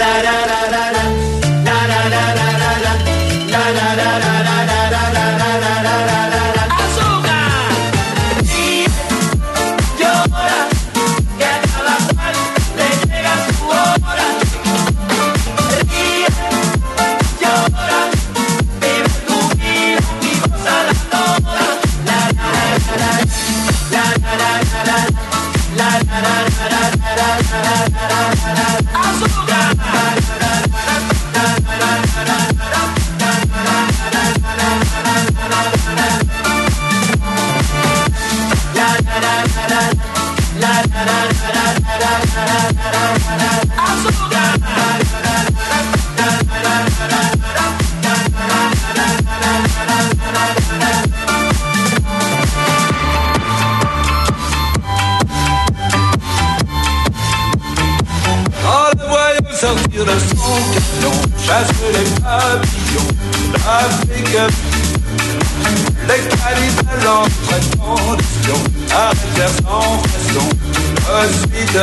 ra. avec les qualités à l'entrée condition à faire sans façon ensuite.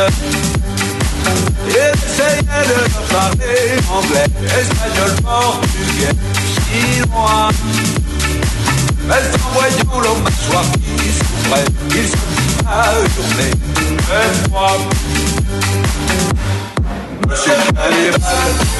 J'essayais de parler anglais, espagnol, portugais, chinois. Mais en voyant l'homme mâchoire qui s'ouvrait, il se mit à hurler Même moi. Monsieur Hannibal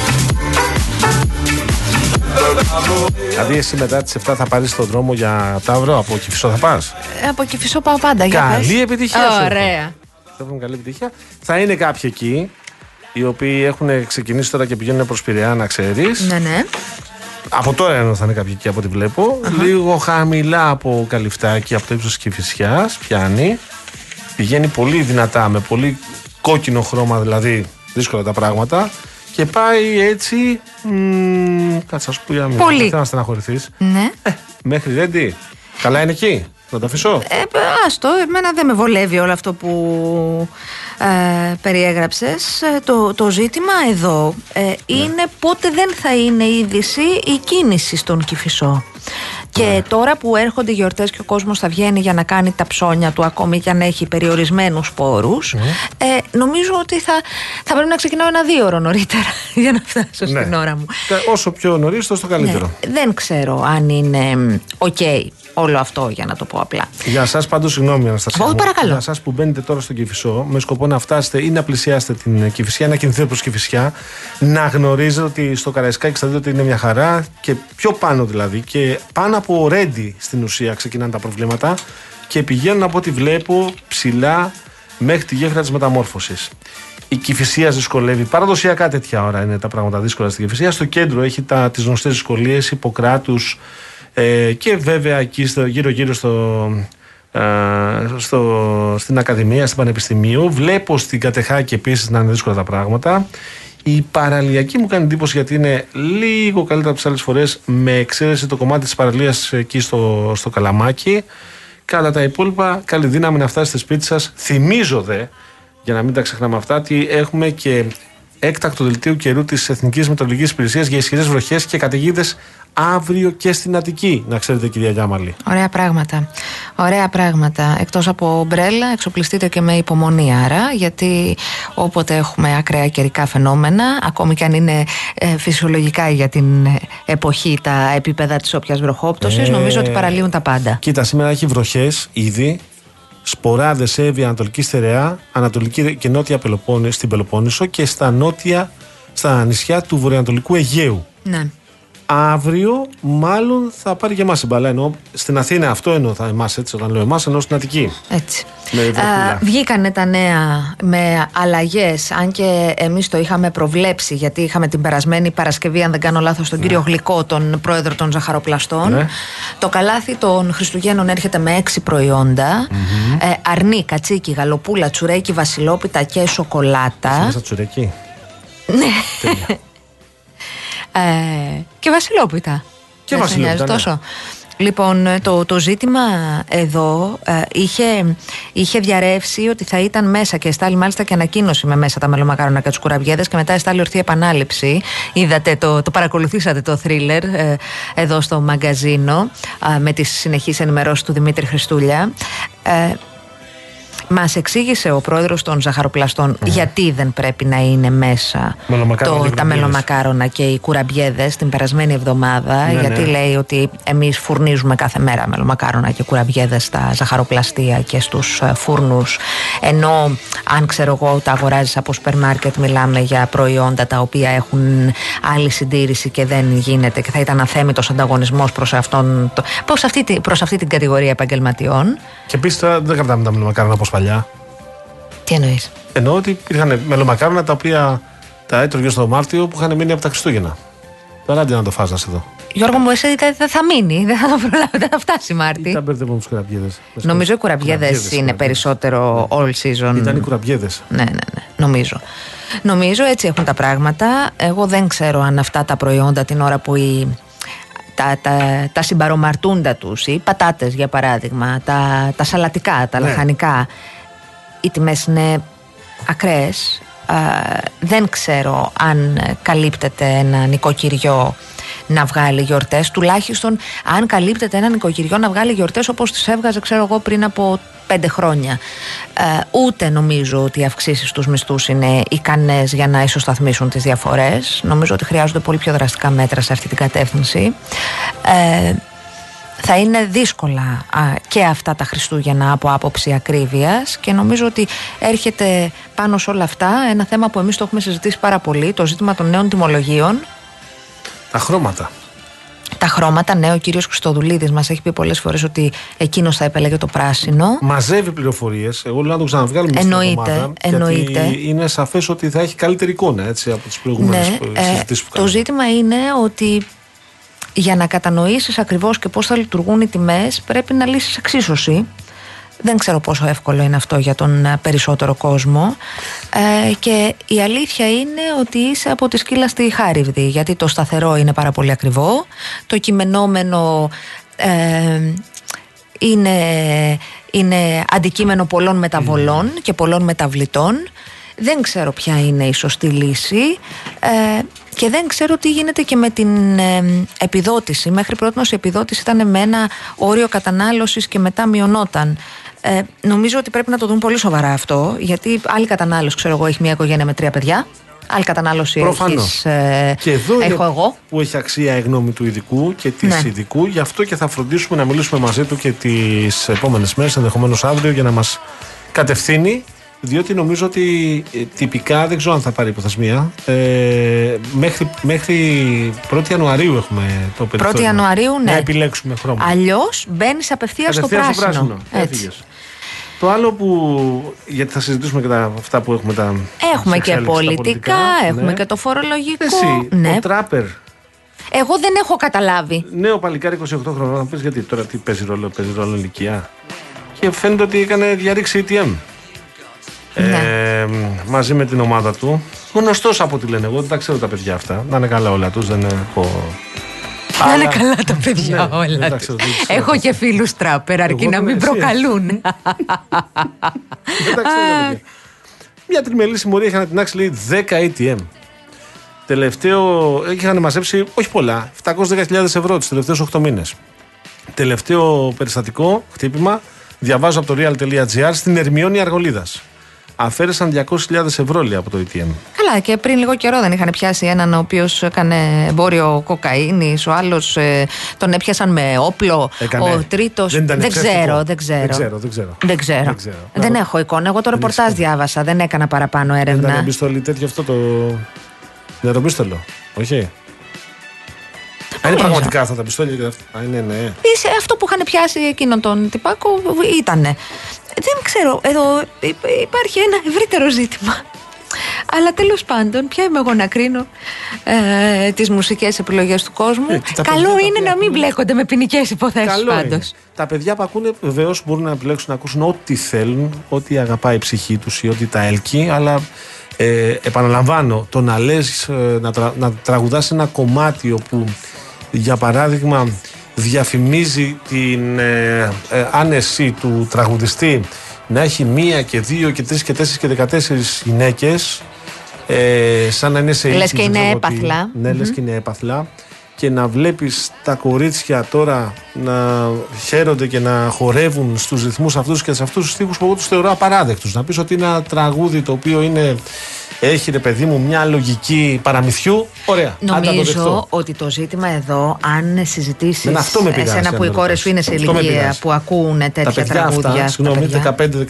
Δηλαδή, εσύ μετά τις 7 θα πάρεις τον δρόμο για Ταύρο, από Κυφισό θα πας. Ε, από Κυφισό πάω πάντα. Καλή επιτυχία. Ωραία. Θα έχουμε καλή επιτυχία. Θα είναι κάποιοι εκεί, οι οποίοι έχουν ξεκινήσει τώρα και πηγαίνουν προς Πειραιά, να ξέρεις. Ναι, ναι. Από τώρα ενώ θα είναι κάποιοι εκεί από ό,τι Λίγο χαμηλά από καλυφτάκι, από το ύψος της Κυφυσιάς, πιάνει. Πηγαίνει πολύ δυνατά, με πολύ κόκκινο χρώμα δηλαδή. Δύσκολα τα πράγματα. Και πάει έτσι. Κάτσε, ας πούμε, για Πολύ. Δεν να στεναχωρηθείς. Ναι. Ε, μέχρι Ρέντι. Καλά είναι εκεί. Να το αφήσω. Ε, άστο, εμένα δεν με βολεύει όλο αυτό που ε, περιέγραψες. Ε, το, το ζήτημα εδώ ε, ναι. είναι πότε δεν θα είναι είδηση η κίνηση στον Κηφισό. Και ναι. τώρα που έρχονται οι γιορτές και ο κόσμος θα βγαίνει για να κάνει τα ψώνια του ακόμη και αν έχει περιορισμένους πόρους ναι. ε, νομίζω ότι θα, θα πρέπει να ξεκινάω ένα δίωρο νωρίτερα για να φτάσω ναι. στην ώρα μου. Όσο πιο νωρίς τόσο το καλύτερο. Δεν ξέρω αν είναι οκ όλο αυτό για να το πω απλά. Για εσάς, πάντως, συγγνώμη, Αναστασία. Όχι, παρακαλώ. Για εσάς που μπαίνετε τώρα στον Κηφισό με σκοπό να φτάσετε ή να πλησιάσετε την Κηφισιά, να κινηθείτε προς Κηφισιά, να γνωρίζετε ότι στο Καραϊσκάκι θα δείτε ότι είναι μια χαρά και πιο πάνω δηλαδή. Και πάνω από Ρέντη στην ουσία ξεκινάνε τα προβλήματα και πηγαίνουν από ό,τι βλέπω ψηλά μέχρι τη γέφυρα της μεταμόρφωσης. Η Κυφυσία δυσκολεύει. Παραδοσιακά τέτοια ώρα είναι τα πράγματα δύσκολα στην Κυφυσία. Στο κέντρο έχει τις γνωστές δυσκολίες Ιπποκράτους, ε, και βέβαια εκεί στο, γύρω γύρω στο, ε, στο, στην Ακαδημία, στην Πανεπιστημίου. Βλέπω στην Κατεχάκη επίσης να είναι δύσκολα τα πράγματα. Η παραλιακή μου κάνει εντύπωση γιατί είναι λίγο καλύτερα από τις άλλες φορές, με εξαίρεση το κομμάτι της παραλίας εκεί στο, στο Καλαμάκι. Κατά τα υπόλοιπα, καλή δύναμη να φτάσετε σπίτι σας. Θυμίζω δε, για να μην τα ξεχνάμε αυτά, ότι έχουμε και έκτακτο δελτίο καιρού της Εθνικής Μετεωρολογική Υπηρεσίας για ισχυρές βροχές και καταιγίδες αύριο και στην Αττική, να ξέρετε, κυρία Γιάμαλη. Ωραία πράγματα. Ωραία πράγματα. Εκτός από ομπρέλα, εξοπλιστείτε και με υπομονή, άρα, γιατί όποτε έχουμε ακραία καιρικά φαινόμενα, ακόμη και αν είναι ε, φυσιολογικά για την εποχή τα επίπεδα της όποιας βροχόπτωσης, ε, νομίζω ότι παραλύουν τα πάντα. Κοίτα, σήμερα έχει βροχές ήδη σποράδες Εύη, Ανατολική Στερεά, Ανατολική και Νότια Πελοπόννη, στην Πελοπόννησο και στα νότια, στα νησιά του Βορειοανατολικού Αιγαίου. Ναι. Αύριο, μάλλον θα πάρει και εμάς η μπαλά. Ενώ στην Αθήνα αυτό εννοώ θα εμάς, έτσι, όταν λέω εμάς, ενώ στην Αττική. Έτσι. βγήκανε τα νέα με αλλαγές, αν και εμείς το είχαμε προβλέψει, γιατί είχαμε την περασμένη Παρασκευή, αν δεν κάνω λάθος, τον ναι. κύριο Γλυκό, τον πρόεδρο των Ζαχαροπλαστών. Ναι. Το καλάθι των Χριστουγέννων έρχεται με έξι προϊόντα. Ε, αρνί, κατσίκι, γαλοπούλα, τσουρέκι, βασιλόπιτα και σοκολάτα. Μέσα τσουρέκι; Ναι. Ε, και βασιλόπιτα. Και βασιλόπιτα. Ναι. Τόσο. Λοιπόν, το, το ζήτημα εδώ ε, είχε, είχε διαρρεύσει ότι θα ήταν μέσα και εστάλει μάλιστα και ανακοίνωση με μέσα τα μελομακάρονα και τους κουραβιέδε και μετά εστάλει ορθή επανάληψη. Είδατε, το, το παρακολουθήσατε το θρίλερ ε, εδώ στο μαγκαζίνο με τις συνεχείς ενημερώσεις του Δημήτρη Χριστούλια. Μας εξήγησε ο πρόεδρος των ζαχαροπλαστών γιατί δεν πρέπει να είναι μέσα Μελομακάρονα το, και τα κουραμπιέδες. μελομακάρονα και οι κουραμπιέδες την περασμένη εβδομάδα. Ναι, γιατί ναι. λέει ότι εμείς φουρνίζουμε κάθε μέρα μελομακάρονα και κουραμπιέδες στα ζαχαροπλαστεία και στους φούρνους. Ενώ αν ξέρω εγώ τα αγοράζεις από σούπερ μάρκετ, μιλάμε για προϊόντα τα οποία έχουν άλλη συντήρηση και δεν γίνεται και θα ήταν αθέμητος ανταγωνισμός προς προς αυτή, τη- προς αυτή την κατηγορία επαγγελματιών. Και επίσης τώρα δεν κρατάμε τα μελομακάρονα όπως παλιά. Τι εννοείς; Εννοώ ότι υπήρχαν μελομακάρονα τα οποία τα έτρωγε στο Μάρτιο που είχαν μείνει από τα Χριστούγεννα. Τώρα άντε να το φάζα εδώ. Γιώργο μου, εσύ θα, θα- θα μείνει, δεν θα το προλάβει, δεν θα φτάσει Μάρτι. Ήταν μπερδεύω με του κουραμπιέδες. Νομίζω οι κουραμπιέδες είναι περισσότερο all season. Ήταν οι κουραμπιέδες. Ναι, ναι, ναι, νομίζω. Νομίζω έτσι έχουν τα πράγματα. Εγώ δεν ξέρω αν αυτά τα προϊόντα την ώρα που οι, τα, τα, τα συμπαρομαρτούντα τους, οι πατάτες για παράδειγμα, τα, τα σαλατικά, τα Ναι. λαχανικά, οι τιμές είναι ακραίες. Α, δεν ξέρω αν καλύπτεται ένα νοικοκυριό να βγάλει γιορτές τουλάχιστον αν καλύπτεται ένα νοικοκυριό να βγάλει γιορτές όπως τις έβγαζε ξέρω εγώ πριν από πέντε χρόνια. Ε, ούτε νομίζω ότι οι αυξήσεις στους μισθούς είναι ικανές για να ισοσταθμίσουν τις διαφορές. Νομίζω ότι χρειάζονται πολύ πιο δραστικά μέτρα σε αυτή την κατεύθυνση. Ε, θα είναι δύσκολα α, και αυτά τα Χριστούγεννα από άποψη ακρίβειας και νομίζω ότι έρχεται πάνω σε όλα αυτά ένα θέμα που εμείς το έχουμε συζητήσει πάρα πολύ, το ζήτημα των νέων τιμολογίων. Τα χρώματα. Τα χρώματα, ναι, ο κύριος Χριστοδουλίδης μας έχει πει πολλές φορές ότι εκείνος θα επέλεγε το πράσινο. Μαζεύει πληροφορίες. Εγώ λέω να το ξαναβγάλουμε στην Εννοείται, εβδομάδα, εννοείται. Γιατί είναι σαφές ότι θα έχει καλύτερη εικόνα έτσι, από τις προηγούμενες Ναι, ε, συζητήσεις που το κάναμε. ζήτημα είναι ότι για να κατανοήσεις ακριβώς και πώς θα λειτουργούν οι τιμές πρέπει να λύσεις εξίσωση. Δεν ξέρω πόσο εύκολο είναι αυτό για τον ε, περισσότερο κόσμο ε, και η αλήθεια είναι ότι είσαι από τη σκύλα στη χάριβδη γιατί το σταθερό είναι πάρα πολύ ακριβό, το κειμενόμενο ε, είναι, είναι αντικείμενο πολλών μεταβολών και πολλών μεταβλητών. Δεν ξέρω ποια είναι η σωστή λύση ε, και δεν ξέρω τι γίνεται και με την ε, επιδότηση. Μέχρι πρώτη η επιδότηση ήταν με ένα όριο κατανάλωσης και μετά μειωνόταν. Ε, νομίζω ότι πρέπει να το δουν πολύ σοβαρά αυτό, γιατί άλλη κατανάλωση, ξέρω εγώ, έχει μια οικογένεια με τρία παιδιά. Άλλη κατανάλωση Προφανώς. έχεις, ε, Και εδώ έχω είναι εγώ. που έχει αξία η γνώμη του ειδικού και της Ναι. ειδικού. Γι' αυτό και θα φροντίσουμε να μιλήσουμε μαζί του και τις επόμενες μέρες, ενδεχομένως αύριο, για να μας κατευθύνει. Διότι νομίζω ότι ε, τυπικά δεν ξέρω αν θα πάρει υποθεσμία. Ε, μέχρι, μέχρι 1η Ιανουαρίου έχουμε το περιθώριο. Ιανουαρίου, ναι. Να επιλέξουμε χρώμα. Αλλιώς μπαίνεις απευθείας στο Κατευθείαν πράσινο. Έτσι. Έφυγες. Το άλλο που. Γιατί θα συζητήσουμε και τα, αυτά που έχουμε τα. Έχουμε σε και εξέλιξη, τα πολιτικά, έχουμε ναι. και το φορολογικό. Εσύ, ναι. ο Τράπερ, Εγώ δεν έχω καταλάβει. νέο παλικάρι 28 χρονών, να πεις γιατί τώρα τι παίζει ρόλο, παίζει ρόλο ηλικία. Και φαίνεται ότι έκανε διαρρήξη ATM. Ναι. Ε, μαζί με την ομάδα του. Γνωστός από ό,τι λένε. Εγώ δεν τα ξέρω τα παιδιά αυτά. Να είναι καλά όλα τους, δεν έχω. Να είναι Αλλά- καλά τα παιδιά Ναι, δεν όλα. τα τους. ξέρω, δεν τις ξέρω. Έχω και φίλους τράπερ, αρκεί Εγώ να το μην εσύ. προκαλούν. Δεν τα ξέρω τα παιδιά. Μια τριμελή συμμορία είχε ανατινάξει λέει 10 ATM. Τελευταίο είχαν μαζέψει όχι πολλά, 710.000 ευρώ τους τελευταίους 8 μήνες. Τελευταίο περιστατικό, χτύπημα, διαβάζω από το real.gr στην Ερμιόνη Αργολίδας. Αφαίρεσαν 200.000 ευρώ λέει από το ATM. Καλά, και πριν λίγο καιρό δεν είχαν πιάσει έναν ο οποίος έκανε εμπόριο κοκαίνης, ο άλλος τον έπιασαν με όπλο, Έκανε. ο τρίτος. Δεν ήταν δεν εξαιρετικό. ξέρω, δεν ξέρω. Δεν ξέρω, δεν ξέρω. Δεν ξέρω. Δεν ξέρω. Δεν Μπράβο. έχω εικόνα. Εγώ το Δεν ρεπορτάζ έχεις εικόνα. διάβασα, δεν έκανα παραπάνω Δεν ήταν έρευνα. εμπιστολή τέτοιο αυτό το. Νεροπίστολο. Όχι; Α, είναι νομίζω. πραγματικά αυτά τα πιστόλια και αυτά. Α, είναι, ναι. Είσαι αυτό που είχαν πιάσει εκείνον τον τυπάκο ήτανε. Δεν ξέρω, εδώ υ- υπάρχει ένα ευρύτερο ζήτημα. Αλλά τέλος πάντων, ποια είμαι εγώ να κρίνω ε, τις μουσικές επιλογές του κόσμου. Ε, και τα Καλό παιδιά τα είναι οποία να μην ακούνε- μπλέκονται με ποινικές υποθέσεις Καλό είναι. πάντως. Τα παιδιά που ακούνε βεβαίως μπορούν να επιλέξουν να ακούσουν ό,τι θέλουν, ό,τι αγαπάει η ψυχή τους ή ό,τι τα έλκει, αλλά ε, επαναλαμβάνω, το να λες, ε, να, τρα, να τραγουδάς ένα κομμάτι όπου για παράδειγμα διαφημίζει την ε, ε, άνεση του τραγουδιστή να έχει μία και δύο και τρεις και τέσσερις και δεκατέσσερις γυναίκες ε, σαν να είναι σε Λες ήθη, και δεν είναι ξέρω τι. έπαθλα. Ναι, λες και είναι έπαθλα. Και και να βλέπεις τα κορίτσια τώρα να χαίρονται και να χορεύουν στους ρυθμούς αυτούς και σε αυτούς τους στίχους που εγώ τους θεωρώ απαράδεκτους. Να πεις ότι είναι ένα τραγούδι το οποίο είναι έχει ρε παιδί μου μια λογική παραμυθιού. Ωραία. Νομίζω ότι το ζήτημα εδώ, αν συζητήσεις εσένα που οι κόρες σου είναι σε ηλικία που ακούν τέτοια τα παιδιά τραγούδια. Αυτά, συγγνώμη,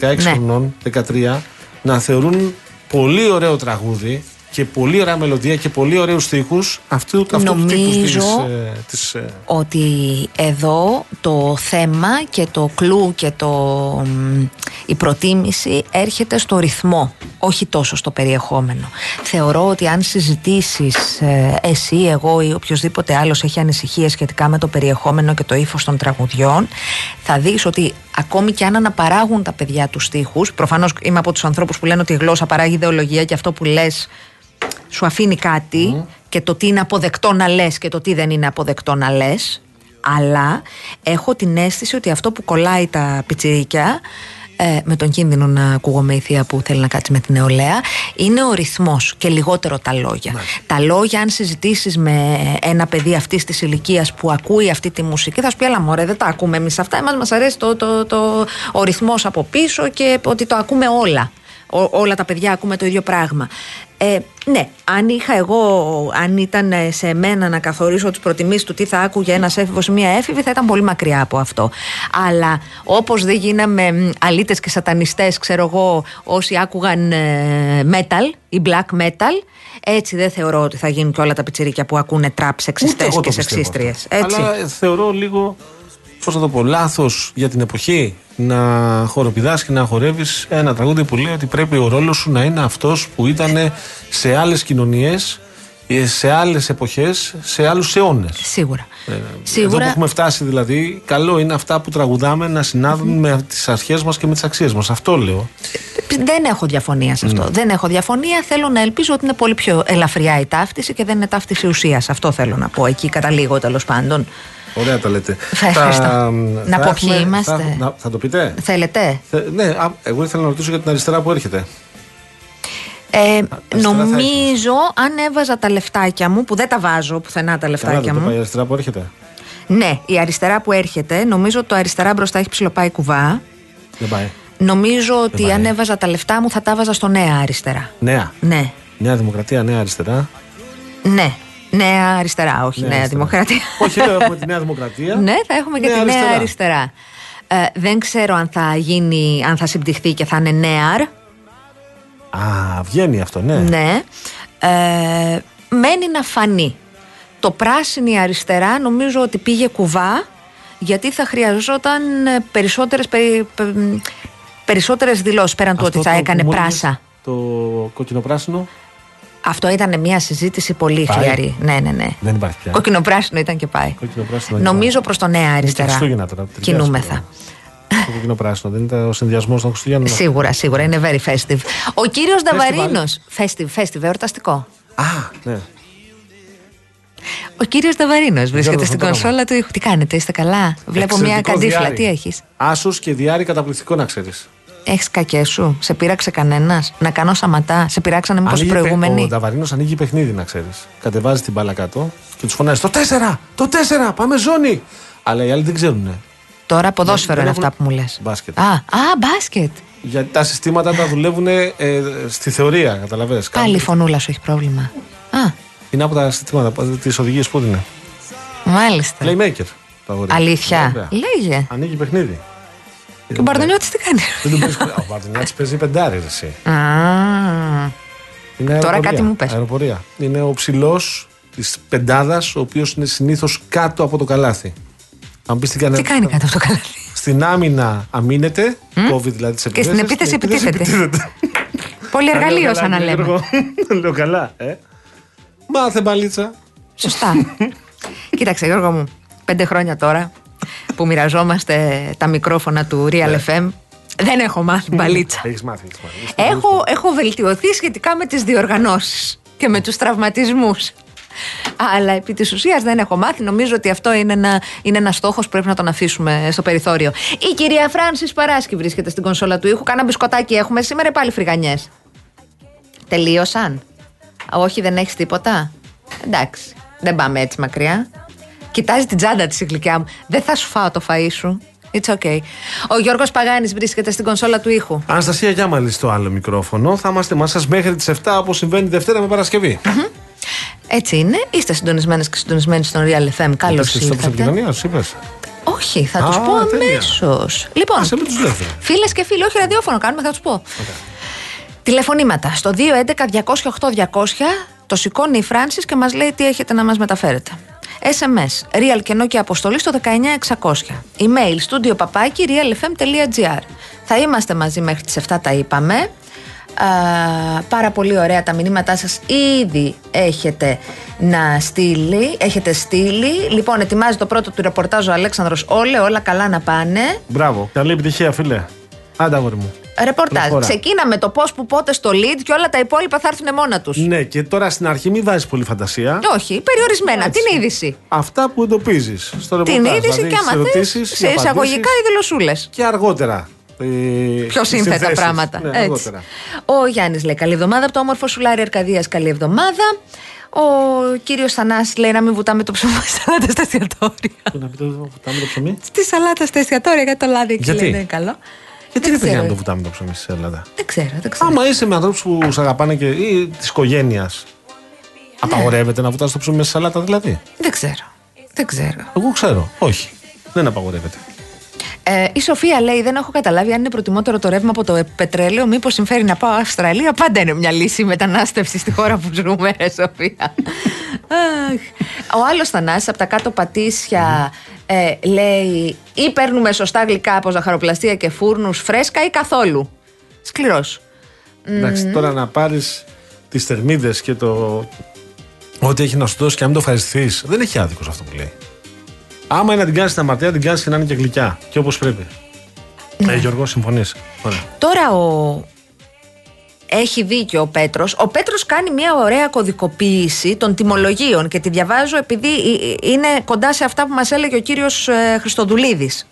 15-16 ναι. χρονών, 13, να θεωρούν πολύ ωραίο τραγούδι και πολύ ωραία μελωδία και πολύ ωραίους στίχους. Αυτού, αυτού Νομίζω του της, ε, ότι εδώ το θέμα και το κλου και το, η προτίμηση έρχεται στο ρυθμό όχι τόσο στο περιεχόμενο. Θεωρώ ότι αν συζητήσεις ε, εσύ, εγώ ή οποιοδήποτε άλλος έχει ανησυχία σχετικά με το περιεχόμενο και το ύφος των τραγουδιών θα δεις ότι ακόμη και αν αναπαράγουν τα παιδιά τους στίχους προφανώς είμαι από τους ανθρώπους που λένε ότι η γλώσσα παράγει ιδεολογία και αυτό που λες σου αφήνει κάτι και το τι είναι αποδεκτό να λες και το τι δεν είναι αποδεκτό να λες. Αλλά έχω την αίσθηση ότι αυτό που κολλάει τα πιτσιρίκια ε, με τον κίνδυνο να ακούγομαι η θεία που θέλει να κάτσει με την νεολαία είναι ο ρυθμός και λιγότερο τα λόγια. Τα λόγια αν συζητήσεις με ένα παιδί αυτής της ηλικίας που ακούει αυτή τη μουσική θα σου πει αλλά μωρέ δεν τα ακούμε εμείς αυτά. Εμάς μας αρέσει το, το, το, ο ρυθμός από πίσω και ότι το ακούμε όλα. Όλα τα παιδιά ακούμε το ίδιο πράγμα. Ε, ναι, αν είχα εγώ, αν ήταν σε μένα να καθορίσω τις προτιμήσεις του τι θα άκουγε ένας έφηβος ή μία έφηβη, θα ήταν πολύ μακριά από αυτό. Αλλά όπως δεν γίναμε αλήτες και σατανιστές, ξέρω εγώ, όσοι άκουγαν ε, metal ή black metal, έτσι δεν θεωρώ ότι θα γίνουν και όλα τα πιτσιρίκια που ακούνε τραπ σεξιστές και σεξίστριες. Αλλά θεωρώ λίγο πώς θα το πω, λάθος για την εποχή; Να χοροπηδάς και να χορεύεις ένα τραγούδι που λέει ότι πρέπει ο ρόλος σου να είναι αυτός που ήταν σε άλλες κοινωνίες, σε άλλες εποχές, σε άλλους αιώνες. Σίγουρα. Ε, Σίγουρα. Εδώ που έχουμε φτάσει δηλαδή, καλό είναι αυτά που τραγουδάμε να συνάδουν με τις αρχές μας και με τις αξίες μας. Αυτό λέω. Δεν έχω διαφωνία σε αυτό. Ναι. Δεν έχω διαφωνία. Θέλω να ελπίζω ότι είναι πολύ πιο ελαφριά η ταύτιση και δεν είναι ταύτιση ουσίας. Αυτό θέλω να πω. Εκεί καταλήγω τέλος πάντων. Ωραία τα λέτε. Θα, να πω ποιοι είμαστε. Θα, θα, το πείτε. Θέλετε; ναι, α, εγώ ήθελα να ρωτήσω για την αριστερά που έρχεται. Ε, νομίζω αν έβαζα τα λεφτάκια μου, που δεν τα βάζω πουθενά τα λεφτάκια Καλά, μου. Το η αριστερά που έρχεται. Ναι, η αριστερά που έρχεται, νομίζω το αριστερά μπροστά έχει ψηλοπάει κουβά. Δεν πάει. Νομίζω ότι πάει. αν έβαζα τα λεφτά μου θα τα βάζα στο νέα αριστερά. Νέα. Ναι. Νέα Δημοκρατία, νέα αριστερά. Ναι. Νέα αριστερά, όχι νέα, Δημοκρατία. Όχι, θα έχουμε τη Νέα Δημοκρατία. ναι, θα έχουμε και τη Νέα Αριστερά. Ε, δεν ξέρω αν θα γίνει, αν θα συμπτυχθεί και θα είναι νέαρ. Α, βγαίνει αυτό, ναι. Ναι. Ε, μένει να φανεί. Το πράσινη αριστερά νομίζω ότι πήγε κουβά γιατί θα χρειαζόταν περισσότερες, περι, περισσότερες δηλώσεις πέραν του ότι θα έκανε πράσα. Το κόκκινο πράσινο. Αυτό ήταν μια συζήτηση πολύ πάει; χλιαρή. Ναι, ναι, ναι. Δεν υπάρχει πια. Κόκκινο πράσινο ήταν και πάει. Νομίζω προς το νέα αριστερά. τώρα. Κινούμεθα. Το κόκκινο πράσινο, δεν είναι ο συνδυασμός των Χριστουγέννων. Σίγουρα, σίγουρα. Είναι very festive. Ο κύριος Νταβαρίνος. Festive, festive, εορταστικό. Α, ναι. Ο κύριος Νταβαρίνος βρίσκεται στην κονσόλα του ήχου. Τι κάνετε, είστε καλά; Βλέπω μια καντίφλα. Τι έχεις; Άσος και διάρρη καταπληκτικό να ξέρεις. Έχεις κακέ σου, σε πείραξε κανένας; Να κάνω σαματά, σε πειράξανε μήπως οι προηγούμενοι; Ο Νταβαρίνος ανοίγει παιχνίδι, να ξέρεις. Κατεβάζει την μπάλα κάτω και τους φωνάζει Το 4! Το 4! Πάμε ζώνη! Αλλά οι άλλοι δεν ξέρουν. Τώρα ποδόσφαιρο είναι αυτά που μου λες. Μπάσκετ. Α, α, μπάσκετ. Γιατί τα συστήματα τα δουλεύουν ε, στη θεωρία, καταλαβέ. Πάλι η φωνούλα σου έχει πρόβλημα. Α. Είναι από τα συστήματα, τις οδηγίες που είναι. Μάλιστα. Playmaker. Αλήθεια. Λέγε. Ανοίγει παιχνίδι. Και ο Μπαρδονιώτης τι κάνει; Ο Μπαρδονιώτης παίζει πεντάρι, εσύ. Τώρα κάτι μου πες. Αεροπορία. Είναι ο ψηλός της πεντάδας, ο οποίος είναι συνήθως κάτω από το καλάθι. Αν τι, κάνει κάτω από το καλάθι; Στην άμυνα αμήνεται, κόβει δηλαδή τις επιθέσει. Και στην επίθεση επιτίθεται. Πολύ εργαλείο σαν να λέμε. Λέω καλά, ε. Μάθε μπαλίτσα. Σωστά. Κοίταξε, Γιώργο μου, πέντε χρόνια τώρα που μοιραζόμαστε τα μικρόφωνα του Real ναι. FM. Δεν έχω μάθει μπαλίτσα. Έχεις μάθει, μάθει. Έχω, έχω βελτιωθεί σχετικά με τις διοργανώσεις και με τους τραυματισμούς. Αλλά επί της ουσίας δεν έχω μάθει. Νομίζω ότι αυτό είναι ένα, είναι ένα στόχος που πρέπει να τον αφήσουμε στο περιθώριο. Η κυρία Φράνση Παράσκη βρίσκεται στην κονσόλα του ήχου. Κάνα μπισκοτάκι έχουμε σήμερα πάλι φρυγανιές. Τελείωσαν. Όχι, δεν έχεις τίποτα; Εντάξει. Δεν πάμε έτσι μακριά. Κοιτάζει την τσάντα της η γλυκιά μου. Δεν θα σου φάω το φαΐ σου. It's okay. Ο Γιώργος Παγάνης βρίσκεται στην κονσόλα του ήχου. Αναστασία Γιάμαλη στο άλλο μικρόφωνο. Θα είμαστε μαζί σας μέχρι τις 7 όπως συμβαίνει Δευτέρα με παρασκευη Έτσι είναι. Είστε συντονισμένες και συντονισμένοι στον Real FM. Καλώς ήρθατε. επικοινωνία, είπες. Όχι, θα τους πω αμέσως. Λοιπόν, φίλες και φίλοι, όχι ραδιόφωνο κάνουμε, θα τους πω. Τηλεφωνήματα στο 211-208-200 το σηκώνει η Φράνση και μας λέει τι έχετε να μας μεταφέρετε. SMS, real και και αποστολή στο 19600. Email, studio παπάκι, realfm.gr. Θα είμαστε μαζί μέχρι τις 7 τα είπαμε. Α, πάρα πολύ ωραία τα μηνύματά σας ήδη έχετε να στείλει, έχετε στείλει. Λοιπόν, ετοιμάζει το πρώτο του ρεπορτάζ ο Αλέξανδρος Όλε, όλα καλά να πάνε. Μπράβο, καλή επιτυχία φίλε. Άντα μου. Ρεπορτάζ. Ξεκίναμε το πώς που πότε στο lead και όλα τα υπόλοιπα θα έρθουν μόνα τους. Ναι, και τώρα στην αρχή μην βάζεις πολύ φαντασία. Όχι, περιορισμένα. Έτσι. Την είδηση. Αυτά που εντοπίζεις στο ρεπορτάζ. Την είδηση δηλαδή, και άμα θες, σε εισαγωγικά ή δηλωσούλε. Και αργότερα. Ε, Πιο σύνθετα πράγματα. Ναι, Έτσι. Ο Γιάννης λέει: Καλή εβδομάδα από το όμορφο Σουλάρι Αρκαδίας. Καλή εβδομάδα. Ο κύριος Θανάσης λέει να μην βουτάμε το ψωμί στη σαλάτα στα εστιατόρια. Να μην βουτάμε το ψωμί. Στη σαλάτα στα εστιατόρια για το λάδι εκεί λέει είναι καλό. Γιατί δεν πήγαμε να το βουτάμε το ψωμί στην Ελλάδα; Δεν ξέρω, δεν ξέρω. Άμα είσαι με ανθρώπους που σε αγαπάνε και ή της οικογένειας. Ναι. Απαγορεύεται να βουτάς το ψωμί στη σαλάτα δηλαδή; Δεν ξέρω. Δεν ξέρω. Εγώ ξέρω. Όχι. Δεν απαγορεύεται. Ε, η Σοφία λέει: Δεν έχω καταλάβει αν είναι προτιμότερο το ρεύμα από το πετρέλαιο. Μήπως συμφέρει να πάω Αυστραλία. Πάντα είναι μια λύση η μετανάστευση στη χώρα που ζούμε, ρε Σοφία. Ο άλλος Θανάσης από τα κάτω πατήσια ε, λέει ή παίρνουμε σωστά γλυκά από ζαχαροπλαστεία και φούρνους φρέσκα ή καθόλου; Σκληρός. Εντάξει, τώρα να πάρεις τις θερμίδες και το ό,τι έχει να σου δώσει και να μην το ευχαριστηθεί. Δεν έχει άδικος αυτό που λέει. Άμα είναι να την κάνεις στην αμαρτία, την κάνεις και να είναι και γλυκιά. Και όπως πρέπει. Ναι. Ε, Γιώργο, συμφωνείς. Τώρα ο, έχει δίκιο ο Πέτρος. Ο Πέτρος κάνει μια ωραία κωδικοποίηση των τιμολογίων και τη διαβάζω επειδή είναι κοντά σε αυτά που μας έλεγε ο κύριος ε, Χριστοδουλίδης.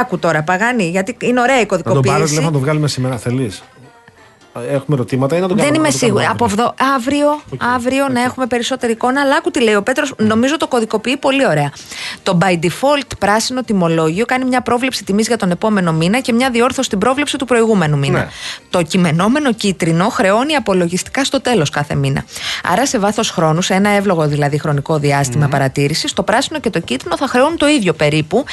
Άκου τώρα, Παγάνη, γιατί είναι ωραία η κωδικοποίηση. Να τον πάρω, να το βγάλουμε σήμερα, θέλεις; Έχουμε ερωτήματα ή να τον Δεν είμαι σίγουρη. Από εδώ, αύριο, αύριο να έχουμε περισσότερη εικόνα. Αλλά άκου τι λέει ο Πέτρος, νομίζω το κωδικοποιεί πολύ ωραία. Το by default πράσινο τιμολόγιο κάνει μια πρόβλεψη τιμής για τον επόμενο μήνα και μια διόρθωση στην πρόβλεψη του προηγούμενου μήνα. Ναι. Το κειμενόμενο κίτρινο χρεώνει απολογιστικά στο τέλος κάθε μήνα. Άρα σε βάθος χρόνου, σε ένα εύλογο δηλαδή χρονικό διάστημα mm. παρατήρησης, το πράσινο και το κίτρινο θα χρεώνουν το ίδιο περίπου.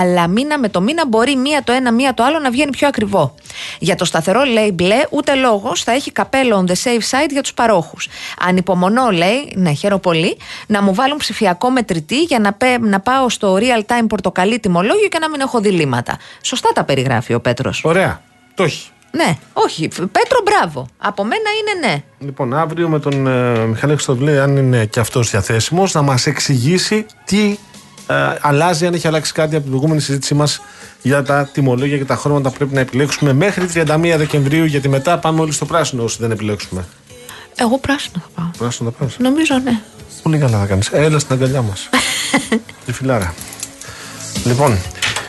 Αλλά μήνα με το μήνα μπορεί μία το ένα, μία το άλλο να βγαίνει πιο ακριβό. Για το σταθερό λέει μπλε, ούτε ούτε λόγος θα έχει καπέλο on the safe side για τους παρόχους. Ανυπομονώ, λέει, ναι, χαίρομαι πολύ, να μου βάλουν ψηφιακό μετρητή για να, να πάω στο real time πορτοκαλί τιμολόγιο και να μην έχω διλήμματα. Σωστά τα περιγράφει ο Πέτρος. Ωραία. Το έχει. Ναι, όχι. Πέτρο, μπράβο. Από μένα είναι ναι. Λοιπόν, αύριο με τον ε, Μιχαλή Χρυστοδουλή, αν είναι και αυτός διαθέσιμος, να μας εξηγήσει τι ε, αλλάζει, αν έχει αλλάξει κάτι από την προηγούμενη συζήτησή μας για τα τιμολόγια και τα χρώματα που πρέπει να επιλέξουμε μέχρι 31 Δεκεμβρίου, γιατί μετά πάμε όλοι στο πράσινο όσοι δεν επιλέξουμε. Εγώ πράσινο θα πάω. Πράσινο θα πάω. Νομίζω ναι. Πολύ καλά θα κάνεις. Έλα στην αγκαλιά μας. Τη φιλάρα. Λοιπόν,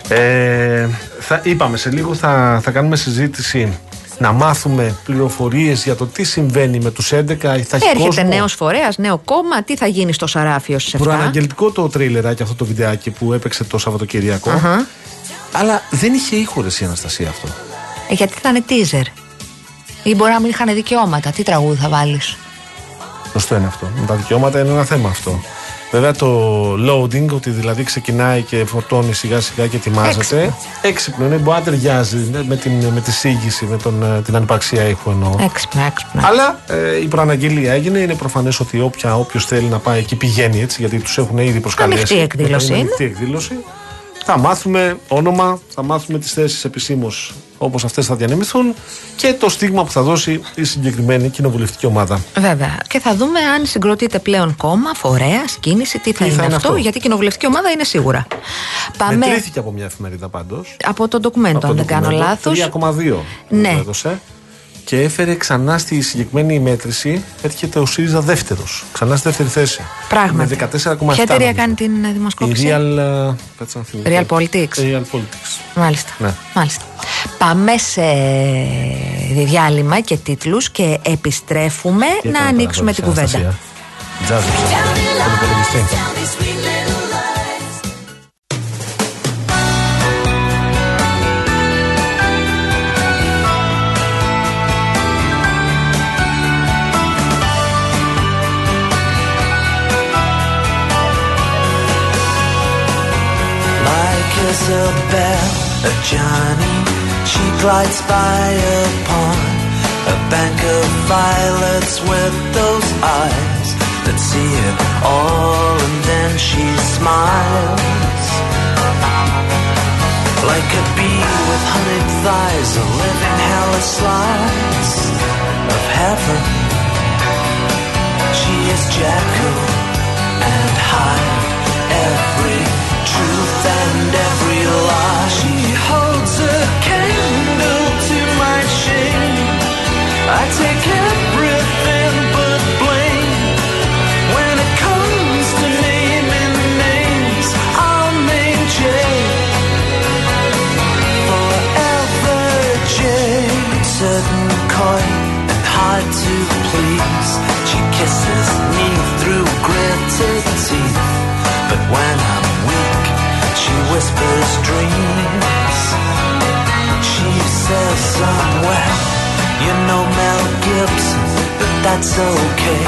ε, θα, είπαμε σε λίγο θα, θα κάνουμε συζήτηση να μάθουμε πληροφορίες για το τι συμβαίνει με τους 11. Θα Έρχεται νέος φορέας, νέο κόμμα, τι θα γίνει στο Σαράφιο στις 7. Προαναγγελτικό το τρέιλεράκι αυτό το βιντεάκι που έπαιξε το Σαββατοκυριακό. Uh-huh. Αλλά δεν είχε ήχο η Αναστασία αυτό. Ε, γιατί θα είναι teaser. Ή μπορεί να μην είχαν δικαιώματα. Τι τραγούδι θα βάλεις; Σωστό είναι αυτό. Με τα δικαιώματα είναι ένα θέμα αυτό. Βέβαια το loading, ότι δηλαδή ξεκινάει και φορτώνει σιγά σιγά και ετοιμάζεται. Έξυπνο είναι, μπορεί να ταιριάζει με την, με τη σύγχυση, με τον, ε, την ανυπαρξία ήχου εννοώ. Έξυπνο, έξυπνο. Αλλά ε, η προαναγγελία έγινε. Είναι προφανές ότι όποιος θέλει να πάει εκεί πηγαίνει έτσι, γιατί τους έχουν ήδη προσκαλέσει. Ανοιχτή εκδήλωση. Ανοιχτή εκδήλωση. Θα μάθουμε όνομα, θα μάθουμε τις θέσεις επισήμως όπως αυτές θα διανεμηθούν και το στίγμα που θα δώσει η συγκεκριμένη κοινοβουλευτική ομάδα. Βέβαια. Και θα δούμε αν συγκροτείται πλέον κόμμα, φορέα, κίνηση, τι θα, είναι, αυτό, γιατί η κοινοβουλευτική ομάδα είναι σίγουρα. Πάμε... Μετρήθηκε από μια εφημερίδα πάντως. Από το ντοκουμέντο, αν δεν κάνω λάθος. 3,2 ναι. έδωσε και έφερε ξανά στη συγκεκριμένη μέτρηση. Έρχεται ο ΣΥΡΙΖΑ δεύτερος. Ξανά στη δεύτερη θέση. Πράγματι. Με 14,7. Ποια εταιρεία κάνει την δημοσκόπηση, Η Real, uh, Real Politics. Real Politics. Μάλιστα. Ναι. Μάλιστα. Πάμε σε διάλειμμα και τίτλους και επιστρέφουμε να ανοίξουμε την κουβέντα. Τζάζεψα. Isabel, a Johnny. She glides by upon a bank of violets with those eyes that see it all, and then she smiles. Like a bee with honeyed thighs, a living hell a slice of heaven. She is Jekyll and Hyde, every truth and every whispers dreams. She says somewhere, you know Mel Gibson, but that's okay.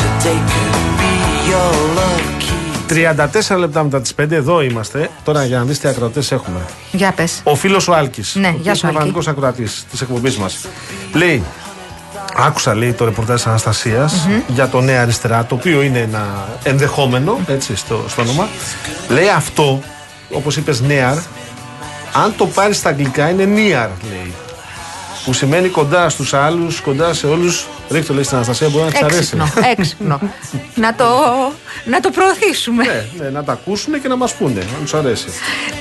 Today could be your lucky 34 λεπτά μετά τις 5, εδώ είμαστε. Τώρα για να δεις τι ακροατές έχουμε. Για πες. Ο φίλος ο Άλκης. Ναι, γεια σου, Είναι Άλκη. φανατικός ακροατής της εκπομπής μας. Λέει, άκουσα λέει το ρεπορτάζ της αναστασια για το νέα αριστερά, το οποίο είναι ένα ενδεχόμενο έτσι, στο, στο όνομα. Λέει αυτό, όπως είπες, νέαρ, αν το πάρεις στα αγγλικά είναι νίαρ, λέει. Που σημαίνει κοντά στους άλλους, κοντά σε όλους. Ρίχτω λέει στην Αναστασία, μπορεί να τη αρέσει. Έξυπνο, έξυπνο. να, το, να το προωθήσουμε. ναι, ναι, να τα ακούσουν και να μας πούνε, αν τους αρέσει.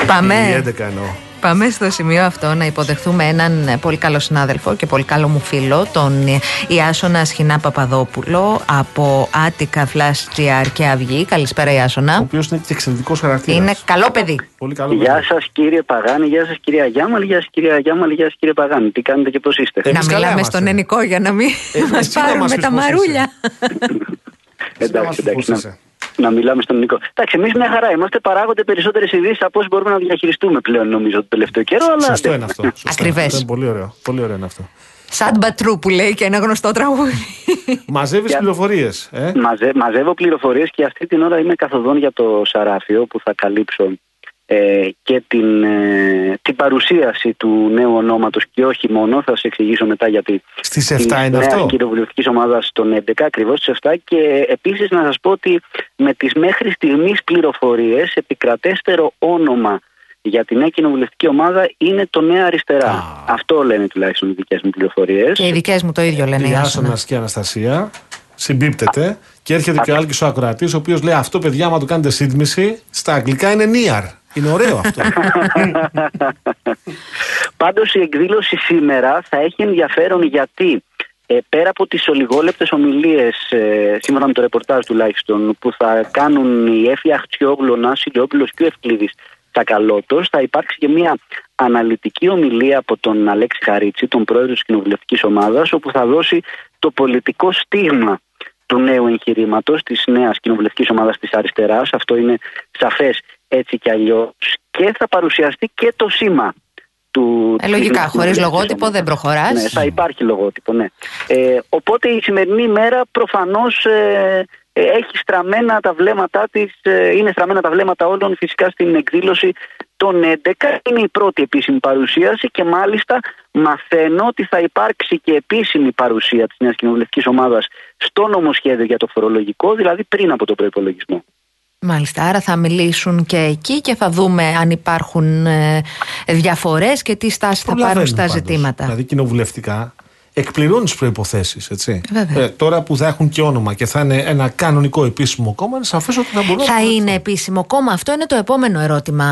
Πάμε. Η 11 εννοώ. Πάμε στο σημείο αυτό να υποδεχθούμε έναν ε, πολύ καλό συνάδελφο και πολύ καλό μου φίλο, τον ε, Ιάσονα Σχοινά Παπαδόπουλο από Attica Flash GR και Αυγή. Καλησπέρα Ο Ιάσονα. οποίος είναι και εξαιρετικός χαρακτήρας. Είναι καλό παιδί. Πολύ καλό. Γεια παιδί. σας κύριε Παγάνη, γεια σας κυρία Γιάμαλη, γεια σας κυρία Γιάμαλη, γεια σας κύριε Παγάνη. Τι κάνετε και πώς είστε; Εμείς να καλά μιλάμε είμαστε. στον ενικό για να μην Ε, μας εσύ να πάρουν μας με πεις τα πώς είσαι. μαρούλια. Εσύ να μας εντάξει, πεις πώς εντάξει. Είσαι. Να, να μιλάμε στον Νικό. Εντάξει, εμείς μια χαρά είμαστε. Παράγονται περισσότερες ειδήσεις από όσο μπορούμε να διαχειριστούμε πλέον, νομίζω, το τελευταίο καιρό. Αλλά Σωστό δεν- είναι αυτό. Σωστό. Ακριβές. Αυτό Είναι πολύ ωραίο. Πολύ ωραίο είναι αυτό. Σαν μπατρού που λέει και ένα γνωστό τραγούδι. Μαζεύεις Για- πληροφορίες. Ε; Μαζε, μαζεύω πληροφορίες και αυτή την ώρα είμαι καθοδόν για το Σαράφιο που θα καλύψω ε, και την, ε, την παρουσίαση του νέου ονόματος και όχι μόνο, θα σας εξηγήσω μετά γιατί Στις 7 είναι αυτό; κοινοβουλευτικής ομάδας των 11 ακριβώς στις 7 και επίσης να σας πω ότι με τις μέχρι στιγμής πληροφορίες επικρατέστερο όνομα για την νέα κοινοβουλευτική ομάδα είναι το Νέα Αριστερά. Α. Αυτό λένε τουλάχιστον οι δικές μου πληροφορίες. και οι δικές μου το ίδιο λένε. Η Ιάσονα. Άσονα και η Αναστασία συμπίπτεται και έρχεται και ο Άλκης ο Ακροατής, ο οποίος λέει αυτό, παιδιά, άμα το κάνετε σύντμηση, στα αγγλικά είναι near. Είναι ωραίο αυτό. Πάντως η εκδήλωση σήμερα θα έχει ενδιαφέρον γιατί ε, πέρα από τις ολιγόλεπτες ομιλίες, ε, σύμφωνα με το ρεπορτάζ τουλάχιστον, που θα κάνουν η Έφη Αχτσιόγλου, ο Νάσης Ηλιόπουλος και ο Ευκλήδης Τσακαλώτος, θα υπάρξει και μια αναλυτική ομιλία από τον Αλέξη Χαρίτσι, τον πρόεδρο της κοινοβουλευτικής ομάδας, όπου θα δώσει το πολιτικό στίγμα του νέου εγχειρήματος, της νέας κοινοβουλευτικής ομάδας της αριστεράς. Αυτό είναι σαφές έτσι κι αλλιώς. Και θα παρουσιαστεί και το σήμα του. Ε, λογικά, της νέας χωρίς κοινοβουλευτικής λογότυπο ομάδας. δεν προχωράς. Ναι, θα υπάρχει λογότυπο, ναι. Ε, οπότε η σημερινή ημέρα προφανώς ε, ε, έχει στραμμένα τα βλέμματά της, ε, είναι στραμμένα τα βλέμματα όλων φυσικά στην εκδήλωση των 11. Είναι η πρώτη επίσημη παρουσίαση και μάλιστα μαθαίνω ότι θα υπάρξει και επίσημη παρουσία της Νέας Κοινοβουλευτικής Ομάδας στο νομοσχέδιο για το φορολογικό, δηλαδή πριν από τον προϋπολογισμό. Μάλιστα, άρα θα μιλήσουν και εκεί και θα δούμε αν υπάρχουν ε, διαφορές και τι στάση θα πάρουν Προλαβαίνουν στα πάντως. ζητήματα. Δηλαδή κοινοβουλευτικά εκπληρώνουν τις προποθέσει. Βέβαια. Ε, τώρα που θα έχουν και όνομα και θα είναι ένα κανονικό επίσημο κόμμα, είναι σαφές ότι θα μπορούν Θα να είναι επίσημο κόμμα. Αυτό είναι το επόμενο ερώτημα,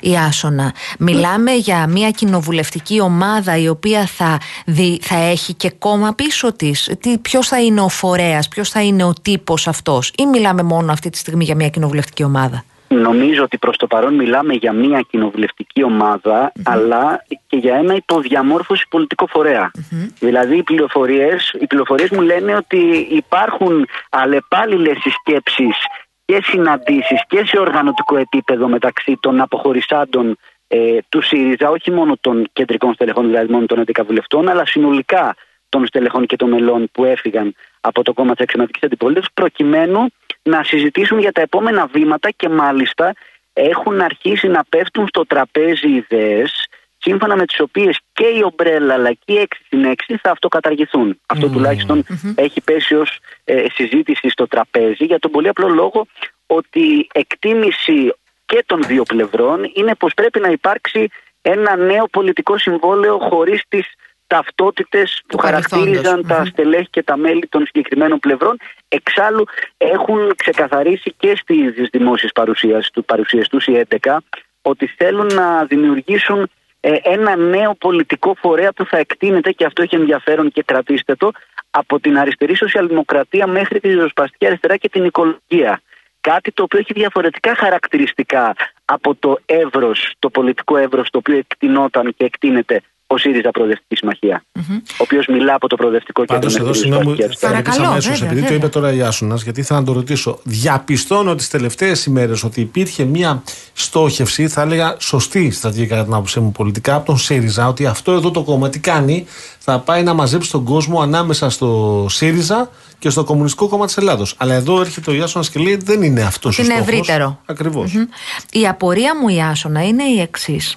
η Άσονα. Μιλάμε για μια κοινοβουλευτική ομάδα η οποία θα, δι- θα έχει και κόμμα πίσω της. Ποιος θα είναι ο φορέας, ποιος θα είναι ο τύπος αυτός, ή μιλάμε μόνο αυτή τη στιγμή για μια κοινοβουλευτική ομάδα; Νομίζω ότι προς το παρόν μιλάμε για μια κοινοβουλευτική ομάδα, αλλά και για ένα υποδιαμόρφωση πολιτικό φορέα. Δηλαδή οι πληροφορίες, οι πληροφορίες μου λένε ότι υπάρχουν αλλεπάλληλες συσκέψεις και συναντήσεις και σε οργανωτικό επίπεδο μεταξύ των αποχωρισάντων ε, του ΣΥΡΙΖΑ, όχι μόνο των κεντρικών στελεχών, δηλαδή μόνο των 11 βουλευτών, αλλά συνολικά των στελεχών και των μελών που έφυγαν από το κόμμα της αξιωματικής αντιπολίτευσης, προκειμένου να συζητήσουν για τα επόμενα βήματα και μάλιστα έχουν αρχίσει να πέφτουν στο τραπέζι ιδέες σύμφωνα με τις οποίες και η ομπρέλα αλλά και η 6 στην 6 θα αυτοκαταργηθούν. Αυτό τουλάχιστον έχει πέσει ως ε, συζήτηση στο τραπέζι για τον πολύ απλό λόγο ότι εκτίμηση και των δύο πλευρών είναι πως πρέπει να υπάρξει ένα νέο πολιτικό συμβόλαιο χωρίς τις ταυτότητες που χαρακτηριζαν τα στελέχη και τα μέλη των συγκεκριμένων πλευρών. Εξάλλου έχουν ξεκαθαρίσει και στις δημόσιες παρουσίες, του, παρουσίες τους οι 11 ότι θέλουν να δημιουργήσουν ε, ένα νέο πολιτικό φορέα που θα εκτείνεται και αυτό έχει ενδιαφέρον και κρατήστε το από την αριστερή σοσιαλδημοκρατία μέχρι τη ριζοσπαστική αριστερά και την οικολογία. Κάτι το οποίο έχει διαφορετικά χαρακτηριστικά από το εύρος, το πολιτικό εύρος το οποίο εκτινόταν και εκτείνεται ο ΣΥΡΙΖΑ Προοδευτική Συμμαχία, mm-hmm. ο οποίος μιλά από το Προοδευτικό Κέντρο. Πάντως εδώ, συγγνώμη, θα ρωτήσω αμέσως, επειδή το είπε τώρα η Άσουνας, γιατί θα να το ρωτήσω. Διαπιστώνω τις τελευταίες ημέρες ότι υπήρχε μια στόχευση, θα έλεγα σωστή στρατηγική κατά την άποψή μου πολιτικά, από τον ΣΥΡΙΖΑ, ότι αυτό εδώ το κόμμα τι κάνει, θα πάει να μαζέψει τον κόσμο ανάμεσα στο ΣΥΡΙΖΑ και στο Κομμουνιστικό Κόμμα της Ελλάδος. Αλλά εδώ έρχεται ο Ιάσονα και λέει δεν είναι αυτός ο Είναι ευρύτερο. Ακριβώς. Mm-hmm. Η απορία μου, Ιάσονα, είναι η εξής.